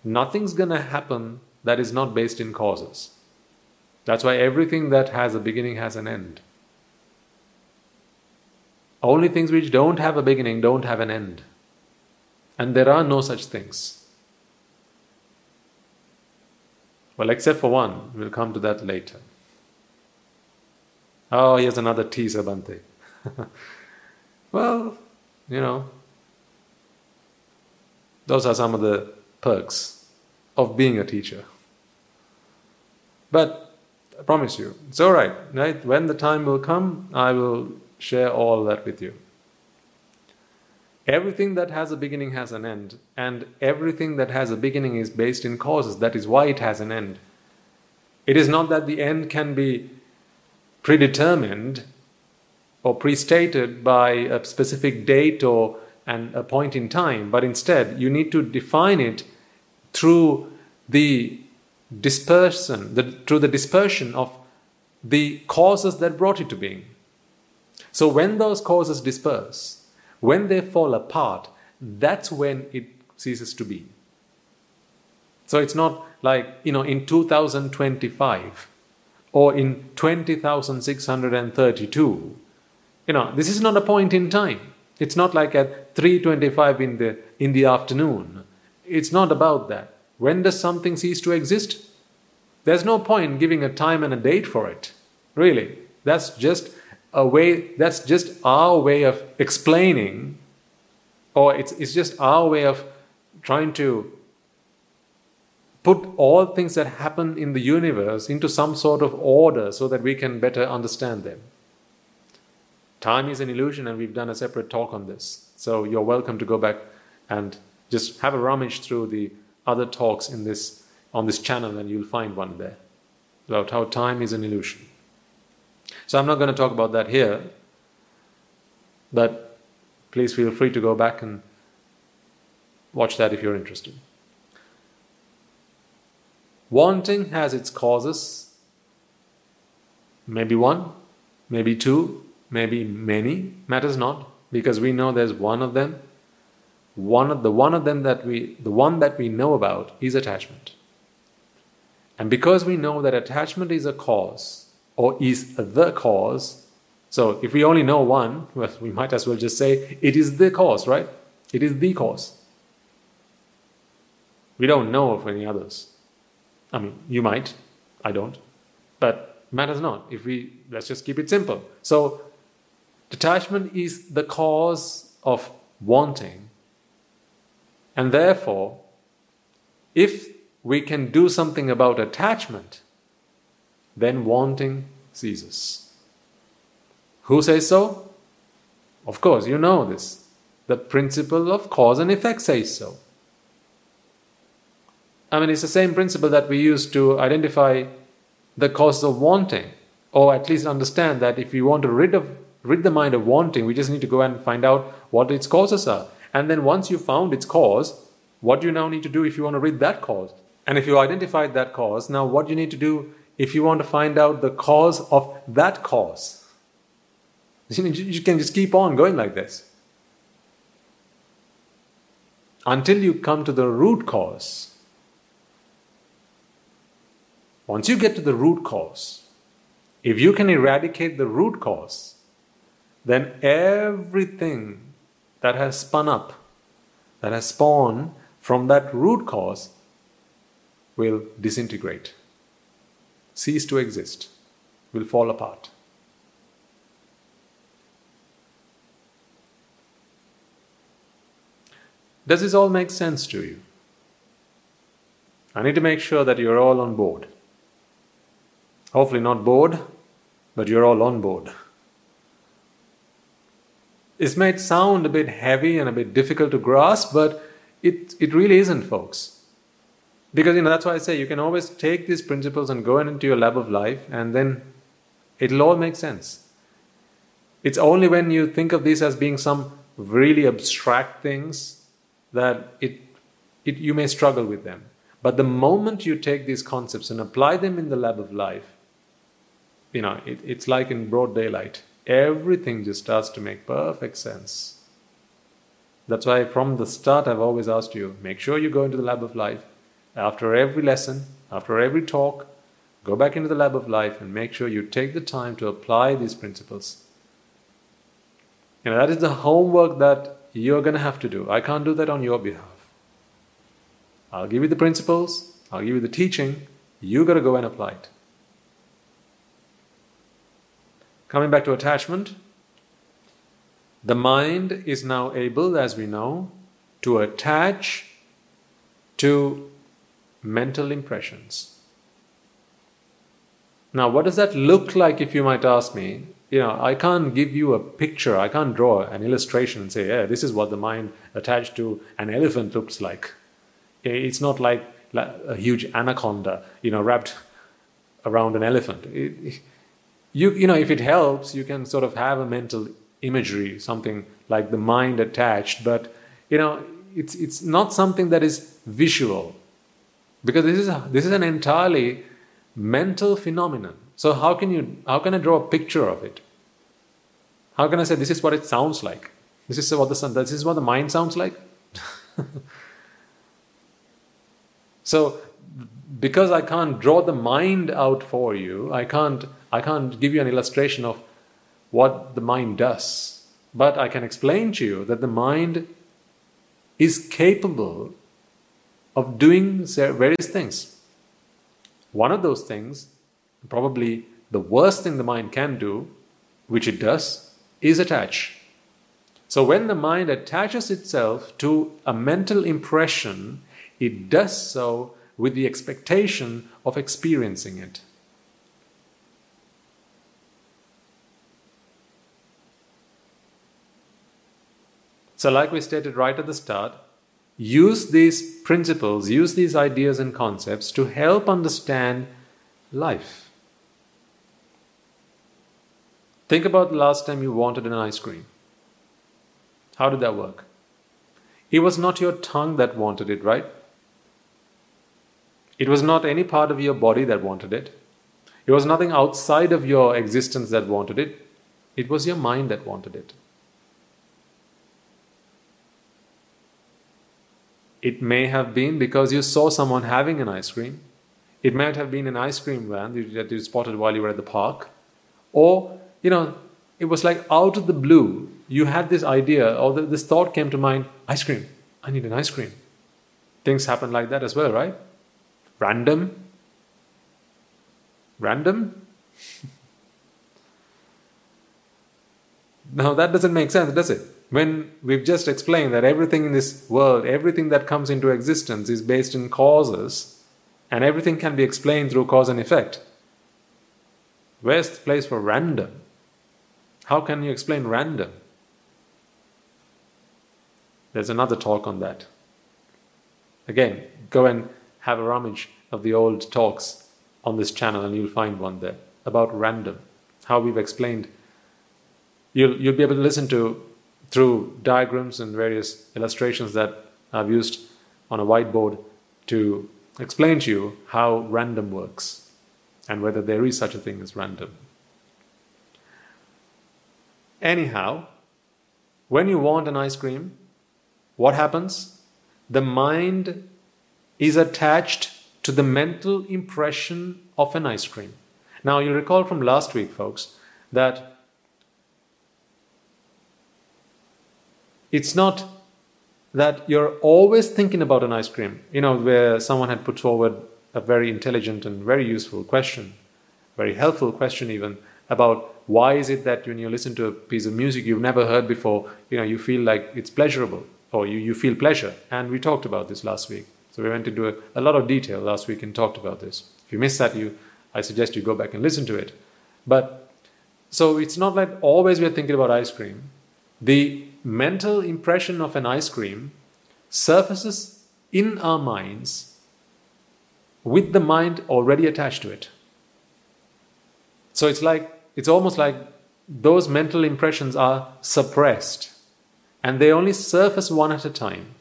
Nothing's gonna happen that is not based in causes. That's why everything that has a beginning has an end. Only things which don't have a beginning don't have an end. And there are no such things. Well, except for one, we'll come to that later. Oh, here's another teaser, Bhante. well, you know, those are some of the perks of being a teacher. But I promise you, it's all right. Right? When the time will come, I will share all that with you. Everything that has a beginning has an end, and everything that has a beginning is based in causes. That is why it has an end. It is not that the end can be predetermined or prestated by a specific date or and a point in time, but instead you need to define it through the dispersion, the, through the dispersion of the causes that brought it to being. So when those causes disperse, when they fall apart, that's when it ceases to be. So it's not like, you know, in 2025 or in 20,632. You know, this is not a point in time. It's not like at 3:25 in the in the afternoon. It's not about that. When does something cease to exist? There's no point giving a time and a date for it. Really. That's just a way that's just our way of explaining or it's it's just our way of trying to put all things that happen in the universe into some sort of order so that we can better understand them. Time is an illusion, and we've done a separate talk on this. So you're welcome to go back and just have a rummage through the other talks in this on this channel, and you'll find one there. about how time is an illusion. So I'm not going to talk about that here, but please feel free to go back and watch that if you're interested. Wanting has its causes, maybe one, maybe two, maybe many, matters not, because we know there's one of them. One of the one of them that we the one that we know about is attachment. And because we know that attachment is a cause or is the cause, so if we only know one, well, we might as well just say it is the cause, right? It is the cause. We don't know of any others. I mean, you might, I don't, but matters not. If we let's just keep it simple. So, detachment is the cause of wanting, and therefore, if we can do something about attachment, then wanting ceases. Who says so? Of course, you know this. The principle of cause and effect says so. I mean, it's the same principle that we use to identify the cause of wanting, or at least understand that if we want to rid of rid the mind of wanting, we just need to go and find out what its causes are. And then once you found its cause, what do you now need to do if you want to rid that cause? And if you identified that cause, now what do you need to do if you want to find out the cause of that cause? You can just keep on going like this until you come to the root cause. Once you get to the root cause, if you can eradicate the root cause, then everything that has spun up, that has spawned from that root cause, will disintegrate, cease to exist, will fall apart. Does this all make sense to you? I need to make sure that you're all on board. Hopefully, not bored, but you're all on board. This might sound a bit heavy and a bit difficult to grasp, but it, it really isn't, folks. Because you know that's why I say you can always take these principles and go into your lab of life, and then it'll all make sense. It's only when you think of these as being some really abstract things that it, it you may struggle with them. But the moment you take these concepts and apply them in the lab of life, you know, it, it's like in broad daylight. Everything just starts to make perfect sense. That's why from the start I've always asked you make sure you go into the lab of life after every lesson, after every talk, go back into the lab of life and make sure you take the time to apply these principles. You know, that is the homework that you're going to have to do. I can't do that on your behalf. I'll give you the principles, I'll give you the teaching, you got to go and apply it. Coming back to attachment, the mind is now able, as we know, to attach to mental impressions. Now, what does that look like if you might ask me? You know, I can't give you a picture, I can't draw an illustration and say, yeah, this is what the mind attached to an elephant looks like. It's not like a huge anaconda, you know, wrapped around an elephant. It, you, you know, if it helps, you can sort of have a mental imagery, something like the mind attached, but, you know, it's, it's not something that is visual because this is a, this is an entirely mental phenomenon. So how can you how can I draw a picture of it? How can I say this is what it sounds like? This is what the sun this is what the mind sounds like. so because I can't draw the mind out for you, I can't I can't give you an illustration of what the mind does. But I can explain to you that the mind is capable of doing various things. One of those things, probably the worst thing the mind can do, which it does, is attach. So when the mind attaches itself to a mental impression, it does so with the expectation of experiencing it. So, like we stated right at the start, use these principles, use these ideas and concepts to help understand life. Think about the last time you wanted an ice cream. How did that work? It was not your tongue that wanted it, right? It was not any part of your body that wanted it. It was nothing outside of your existence that wanted it. It was your mind that wanted it. It may have been because you saw someone having an ice cream. It might have been an ice cream van that you spotted while you were at the park. Or, you know, it was like out of the blue, you had this idea or this thought came to mind ice cream. I need an ice cream. Things happen like that as well, right? Random. Random? now that doesn't make sense, does it? When we've just explained that everything in this world, everything that comes into existence is based in causes, and everything can be explained through cause and effect. Where's the place for random? How can you explain random? There's another talk on that. Again, go and have a rummage of the old talks on this channel and you'll find one there about random, how we've explained. You'll, you'll be able to listen to through diagrams and various illustrations that I've used on a whiteboard to explain to you how random works and whether there is such a thing as random. Anyhow, when you want an ice cream, what happens? The mind is attached to the mental impression of an ice cream. Now, you'll recall from last week, folks, that it's not that you're always thinking about an ice cream. You know, where someone had put forward a very intelligent and very useful question, very helpful question, even about why is it that when you listen to a piece of music you've never heard before, you know, you feel like it's pleasurable or you, you feel pleasure. And we talked about this last week. So we went into a, a lot of detail last week and talked about this. If you missed that, you, I suggest you go back and listen to it. But so it's not like always we're thinking about ice cream. The mental impression of an ice cream surfaces in our minds with the mind already attached to it. So it's like, it's almost like those mental impressions are suppressed and they only surface one at a time.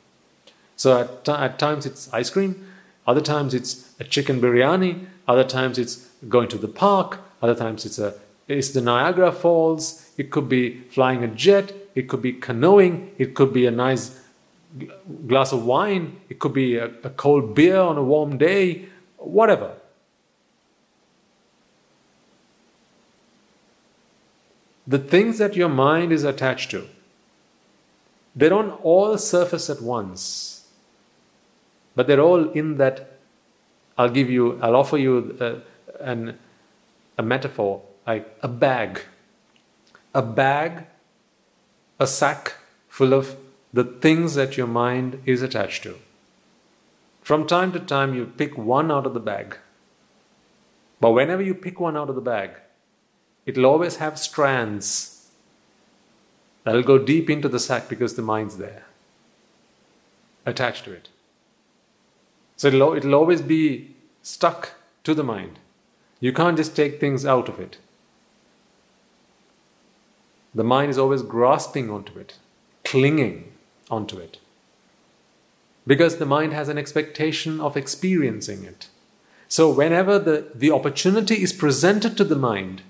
So at, at times it's ice cream, other times it's a chicken biryani, other times it's going to the park, other times it's a it's the Niagara Falls, it could be flying a jet, it could be canoeing, it could be a nice glass of wine, it could be a, a cold beer on a warm day, whatever. The things that your mind is attached to, they don't all surface at once, but they're all in that. I'll give you, I'll offer you a, uh, an, a metaphor like a bag. A bag a sack full of the things that your mind is attached to. From time to time, you pick one out of the bag. But whenever you pick one out of the bag, it'll always have strands that'll go deep into the sack because the mind's there, attached to it. So it'll, it'll always be stuck to the mind. You can't just take things out of it. The mind is always grasping onto it, clinging onto it. Because the mind has an expectation of experiencing it. So, whenever the, the opportunity is presented to the mind,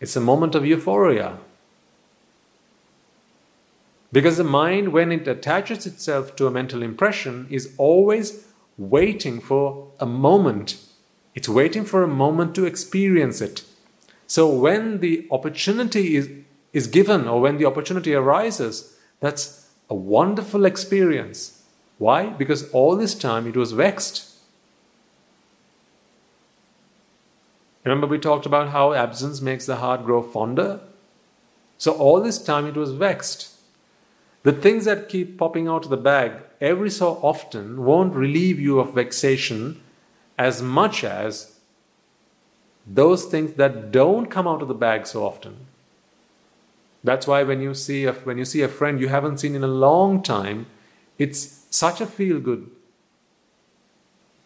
it's a moment of euphoria. Because the mind, when it attaches itself to a mental impression, is always waiting for a moment. It's waiting for a moment to experience it. So when the opportunity is, is given or when the opportunity arises, that's a wonderful experience. Why? Because all this time it was vexed. Remember, we talked about how absence makes the heart grow fonder? So, all this time it was vexed. The things that keep popping out of the bag every so often won't relieve you of vexation as much as those things that don't come out of the bag so often. That's why when you see a, when you see a friend you haven't seen in a long time, it's such a feel good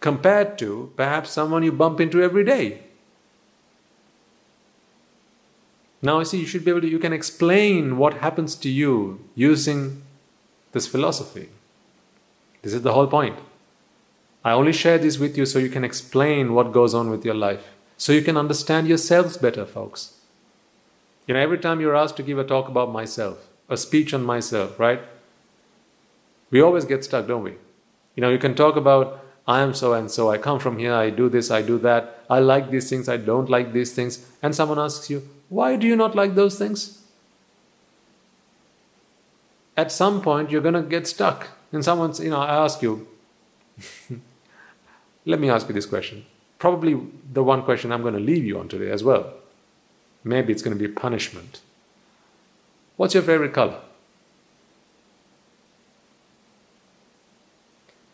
compared to perhaps someone you bump into every day. Now, you see, you should be able to, you can explain what happens to you using this philosophy. This is the whole point. I only share this with you so you can explain what goes on with your life, so you can understand yourselves better, folks. You know, every time you're asked to give a talk about myself, a speech on myself, right? We always get stuck, don't we? You know, you can talk about, I am so and so, I come from here, I do this, I do that, I like these things, I don't like these things, and someone asks you, why do you not like those things? At some point, you're going to get stuck. And someone's, you know, I ask you, let me ask you this question. Probably the one question I'm going to leave you on today as well. Maybe it's going to be punishment. What's your favorite color?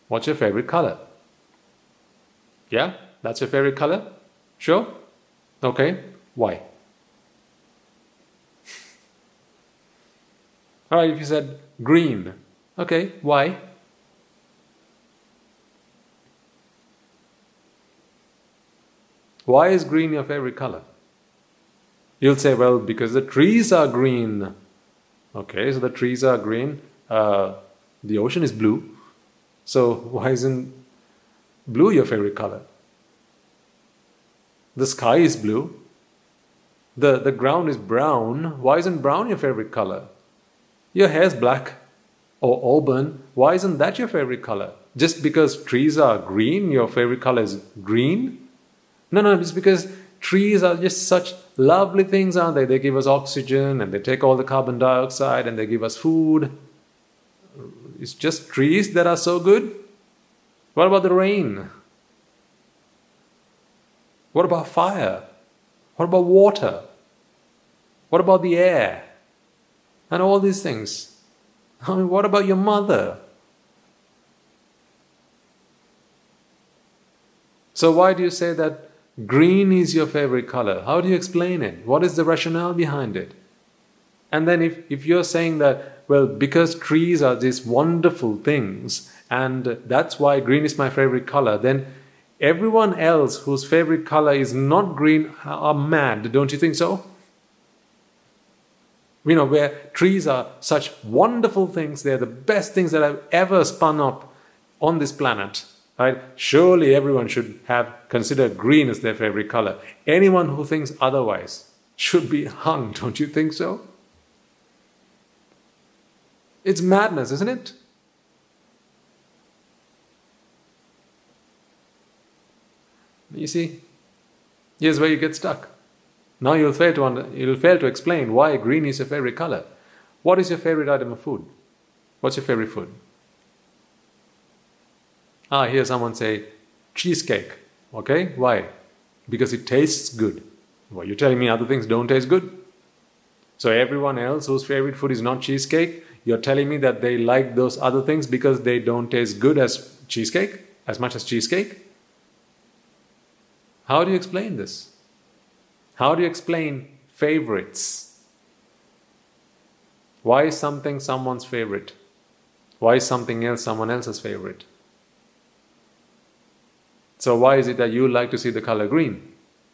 What's your favorite color? Yeah, that's your favorite color? Sure? Okay, why? All right, if you said green, okay, why? Why is green your favorite color? You'll say, well, because the trees are green. Okay, so the trees are green. Uh, the ocean is blue. So why isn't blue your favorite color? The sky is blue. The, the ground is brown. Why isn't brown your favorite color? Your hair is black or auburn. Why isn't that your favorite color? Just because trees are green, your favorite color is green? No, no, it's because trees are just such lovely things, aren't they? They give us oxygen and they take all the carbon dioxide and they give us food. It's just trees that are so good. What about the rain? What about fire? What about water? What about the air? and all these things. I mean, what about your mother? So, why do you say that green is your favorite color? How do you explain it? What is the rationale behind it? And then, if, if you're saying that, well, because trees are these wonderful things, and that's why green is my favorite color, then everyone else whose favorite color is not green are mad, don't you think so? you know, where trees are such wonderful things, they're the best things that I've ever spun up on this planet. Right? Surely everyone should have considered green as their favorite color. Anyone who thinks otherwise should be hung, don't you think so? It's madness, isn't it? You see, here's where you get stuck. Now you'll fail to under, you'll fail to explain why green is your favorite color. What is your favorite item of food? What's your favorite food? Ah, I hear someone say cheesecake. Okay, why? Because it tastes good. Well, you're telling me other things don't taste good? So everyone else whose favorite food is not cheesecake, you're telling me that they like those other things because they don't taste good as cheesecake, as much as cheesecake? How do you explain this? How do you explain favorites? Why is something someone's favorite? Why is something else someone else's favorite? So, why is it that you like to see the color green?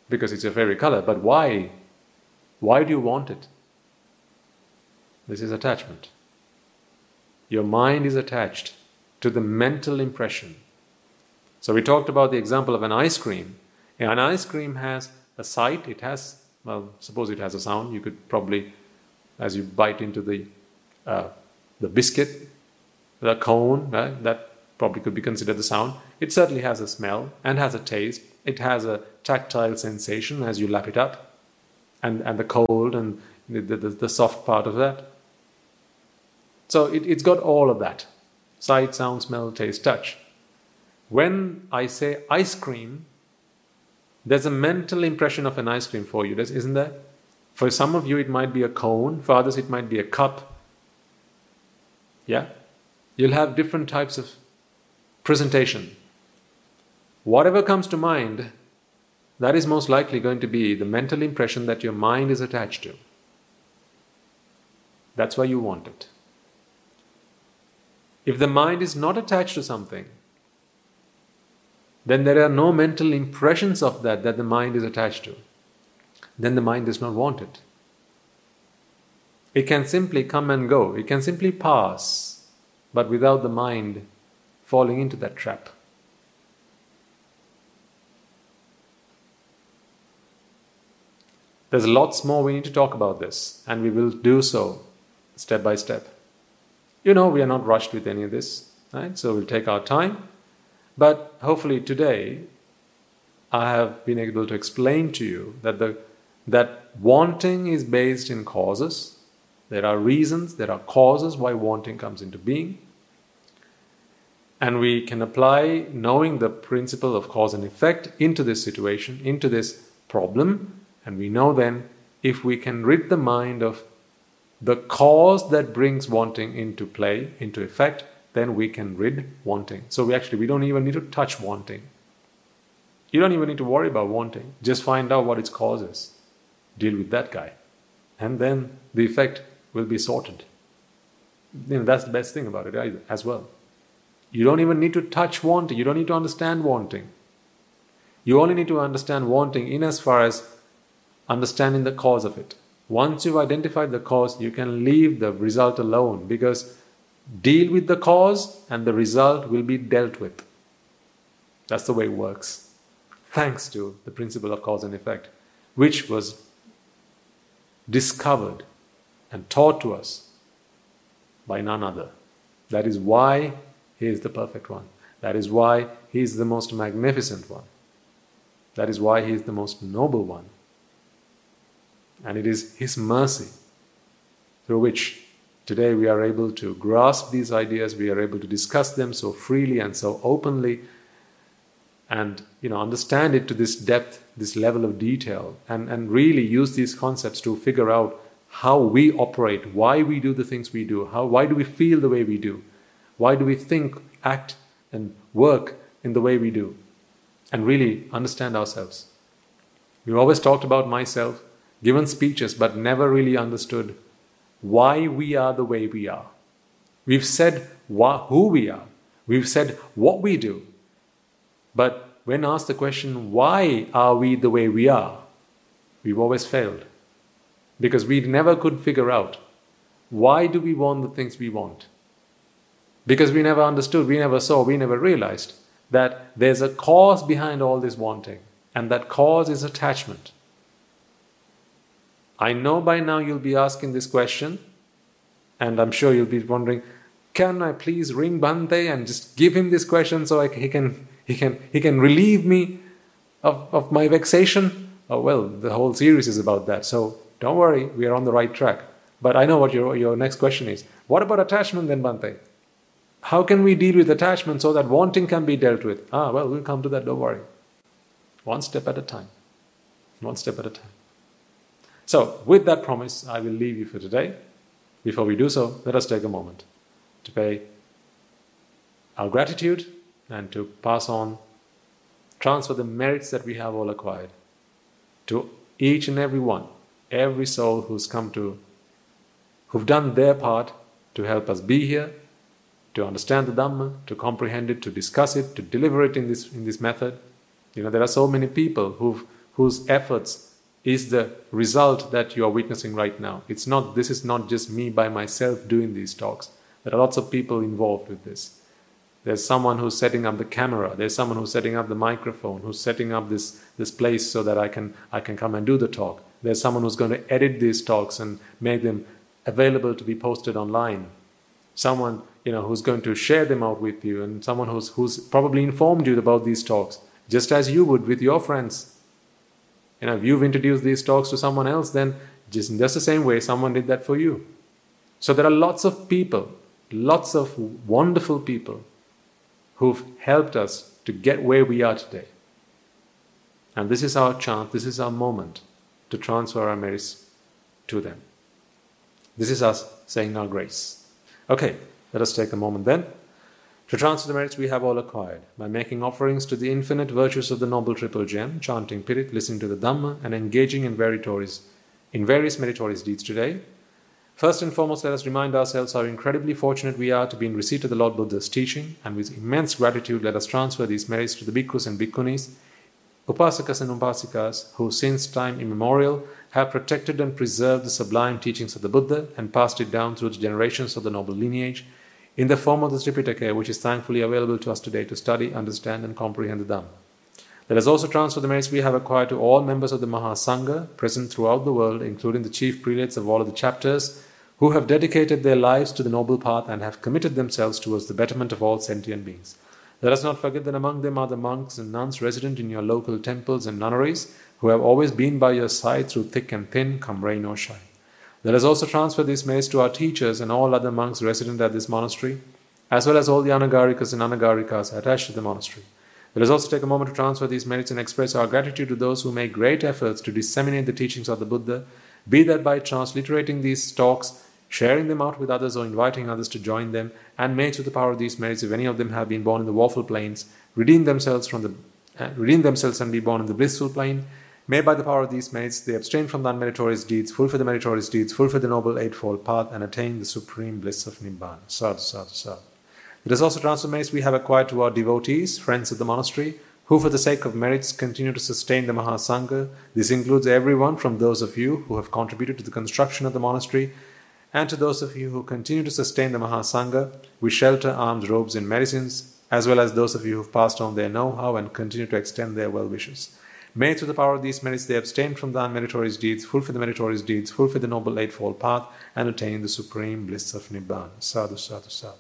Because it's your favorite color. But why? Why do you want it? This is attachment. Your mind is attached to the mental impression. So, we talked about the example of an ice cream. An ice cream has a sight, it has, well, suppose it has a sound, you could probably, as you bite into the, uh, the biscuit, the cone, right, that probably could be considered the sound. It certainly has a smell and has a taste. It has a tactile sensation as you lap it up, and, and the cold and the, the, the soft part of that. So it, it's got all of that sight, sound, smell, taste, touch. When I say ice cream, there's a mental impression of an ice cream for you, isn't there? For some of you, it might be a cone, for others, it might be a cup. Yeah? You'll have different types of presentation. Whatever comes to mind, that is most likely going to be the mental impression that your mind is attached to. That's why you want it. If the mind is not attached to something, then there are no mental impressions of that that the mind is attached to. Then the mind does not want it. It can simply come and go, it can simply pass, but without the mind falling into that trap. There's lots more we need to talk about this, and we will do so step by step. You know, we are not rushed with any of this, right? So we'll take our time. But hopefully today, I have been able to explain to you that the that wanting is based in causes. There are reasons, there are causes why wanting comes into being. And we can apply knowing the principle of cause and effect into this situation, into this problem, and we know then if we can rid the mind of the cause that brings wanting into play, into effect, then we can rid wanting. So we actually we don't even need to touch wanting. You don't even need to worry about wanting. Just find out what its cause is. Deal with that guy. And then the effect will be sorted. You know, that's the best thing about it as well. You don't even need to touch wanting. You don't need to understand wanting. You only need to understand wanting in as far as understanding the cause of it. Once you've identified the cause, you can leave the result alone because deal with the cause and the result will be dealt with. That's the way it works. Thanks to the principle of cause and effect, which was discovered and taught to us by none other. That is why he is the perfect one. That is why he is the most magnificent one. That is why he is the most noble one. And it is His mercy through which today we are able to grasp these ideas, we are able to discuss them so freely and so openly, and you know understand it to this depth, this level of detail, and, and really use these concepts to figure out how we operate, why we do the things we do, how why do we feel the way we do, why do we think, act, and work in the way we do, and really understand ourselves. We've always talked about myself, given speeches, but never really understood why we are the way we are. We've said who we are, we've said what we do, but when asked the question, why are we the way we are, we've always failed. Because we never could figure out why do we want the things we want? Because we never understood, we never saw, we never realized that there's a cause behind all this wanting, and that cause is attachment. I know by now you'll be asking this question, and I'm sure you'll be wondering, can I please ring Bhante and just give him this question so I, he can he can he can relieve me of, of my vexation? Oh well, the whole series is about that. So don't worry, we are on the right track. But I know what your, your next question is. What about attachment then, Bhante? How can we deal with attachment so that wanting can be dealt with? Ah, well, we'll come to that, don't worry. One step at a time. One step at a time. So, with that promise, I will leave you for today. Before we do so, let us take a moment to pay our gratitude and to pass on, transfer the merits that we have all acquired to each and every one, every soul who's come to, who've done their part to help us be here, to understand the Dhamma, to comprehend it, to discuss it, to deliver it in this, in this method. You know, there are so many people who've, whose efforts is the result that you are witnessing right now. It's not, this is not just me by myself doing these talks. There are lots of people involved with this. There's someone who's setting up the camera. There's someone who's setting up the microphone, who's setting up this, this place so that I can, I can come and do the talk. There's someone who's going to edit these talks and make them available to be posted online. Someone, you know, who's going to share them out with you and someone who's, who's probably informed you about these talks, just as you would with your friends you know, if you've introduced these talks to someone else, then just in just the same way, someone did that for you. So there are lots of people, lots of wonderful people who've helped us to get where we are today. And this is our chance, this is our moment to transfer our merits to them. This is us saying our grace. Okay, let us take a moment then to transfer the merits we have all acquired by making offerings to the infinite virtues of the Noble Triple Gem, chanting Pirit, listening to the Dhamma, and engaging in, in various meritorious deeds today. First and foremost, let us remind ourselves how incredibly fortunate we are to be in receipt of the Lord Buddha's teaching, and with immense gratitude, let us transfer these merits to the bhikkhus and bhikkhunis, upasakas and upasikas, who since time immemorial have protected and preserved the sublime teachings of the Buddha and passed it down through the generations of the noble lineage in the form of the Tripitaka, which is thankfully available to us today to study, understand, and comprehend the Dhamma. Let us also transfer the merits we have acquired to all members of the Mahasangha present throughout the world, including the chief prelates of all of the chapters, who have dedicated their lives to the noble path and have committed themselves towards the betterment of all sentient beings. Let us not forget that among them are the monks and nuns resident in your local temples and nunneries, who have always been by your side through thick and thin, come rain or shine. Let us also transfer these merits to our teachers and all other monks resident at this monastery, as well as all the anagarikas and anagarikas attached to the monastery. Let us also take a moment to transfer these merits and express our gratitude to those who make great efforts to disseminate the teachings of the Buddha, be that by transliterating these talks, sharing them out with others, or inviting others to join them, and may through the power of these merits, if any of them have been born in the woeful planes, redeem themselves from the uh, redeem themselves and be born in the blissful plane. May by the power of these merits they abstain from the unmeritorious deeds, fulfill the meritorious deeds, fulfill the noble eightfold path, and attain the supreme bliss of Nibbana. Sadhu, sadhu, sadhu. It is also transformations we have acquired to our devotees, friends of the monastery, who for the sake of merits continue to sustain the Mahasangha. This includes everyone from those of you who have contributed to the construction of the monastery and to those of you who continue to sustain the Mahasangha with shelter, alms, robes, and medicines, as well as those of you who have passed on their know-how and continue to extend their well wishes. May through the power of these merits they abstain from the unmeritorious deeds, fulfill the meritorious deeds, fulfill the noble eightfold path, and attain the supreme bliss of Nibbana. Sadhu, sadhu, sadhu.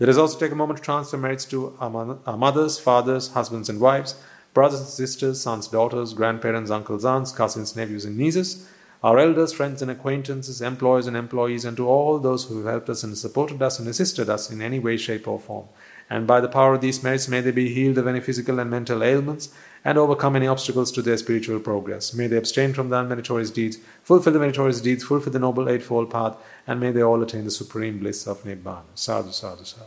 Let us also take a moment to transfer merits to our mothers, fathers, husbands, and wives, brothers and sisters, sons, daughters, grandparents, uncles, aunts, cousins, nephews, and nieces, our elders, friends, and acquaintances, employers, and employees, and to all those who have helped us and supported us and assisted us in any way, shape, or form. And by the power of these merits, may they be healed of any physical and mental ailments and overcome any obstacles to their spiritual progress. May they abstain from the unmeritorious deeds, fulfill the meritorious deeds, fulfill the noble eightfold path, and may they all attain the supreme bliss of Nibbana. Sadhu, sadhu, sadhu.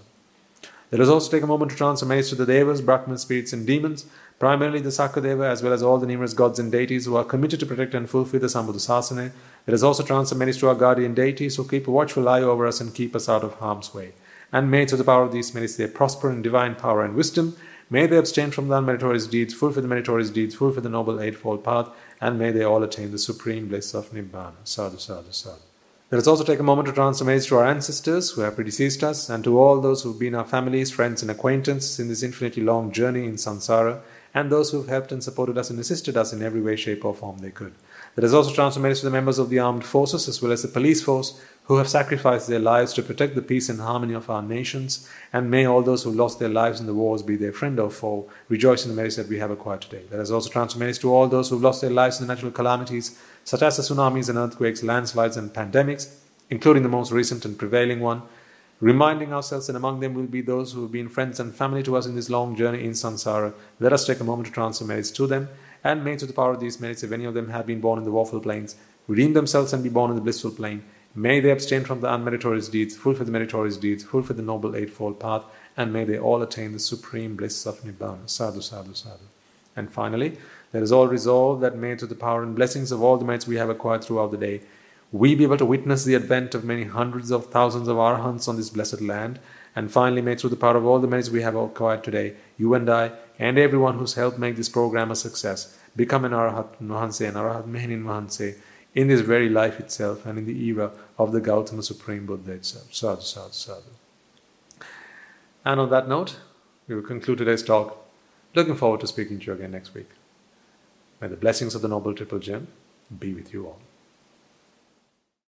Let us also take a moment to transfer merits to the Devas, Brahmins, spirits, and demons, primarily the Sakadeva, as well as all the numerous gods and deities who are committed to protect and fulfill the Sambuddhasasana. Let us also transfer merits to our guardian deities who keep a watchful eye over us and keep us out of harm's way. And may, through the power of these merits, they prosper in divine power and wisdom. May they abstain from the unmeritorious deeds, fulfill the meritorious deeds, fulfill the noble eightfold path, and may they all attain the supreme bliss of Nibbana. Sadhu, sadhu, sadhu. Let us also take a moment to homage to our ancestors who have predeceased us and to all those who have been our families, friends, and acquaintances in this infinitely long journey in samsara, and those who have helped and supported us and assisted us in every way, shape, or form they could. Let us also homage to the members of the armed forces as well as the police force who have sacrificed their lives to protect the peace and harmony of our nations, and may all those who lost their lives in the wars, be their friend oh, or foe, rejoice in the merits that we have acquired today. Let us also transfer merits to all those who have lost their lives in the natural calamities, such as the tsunamis and earthquakes, landslides and pandemics, including the most recent and prevailing one, reminding ourselves that among them will be those who have been friends and family to us in this long journey in samsara. Let us take a moment to transfer merits to them, and may to the power of these merits, if any of them have been born in the woeful planes, redeem themselves and be born in the blissful plane May they abstain from the unmeritorious deeds, fulfill the meritorious deeds, fulfill the noble eightfold path, and may they all attain the supreme bliss of Nibbana. Sadhu, sadhu, sadhu. And finally, let us all resolve that may, through the power and blessings of all the merits we have acquired throughout the day, we be able to witness the advent of many hundreds of thousands of arhants on this blessed land. And finally, may, through the power of all the merits we have acquired today, you and I, and everyone who's helped make this program a success, become an Arahat Mahanse, an Arahat Mehenin Mahanse, in this very life itself and in the era of the Gautama Supreme Buddha itself. Sadhu, sadhu, sadhu. And on that note, we will conclude today's talk. Looking forward to speaking to you again next week. May the blessings of the Noble Triple Gem be with you all.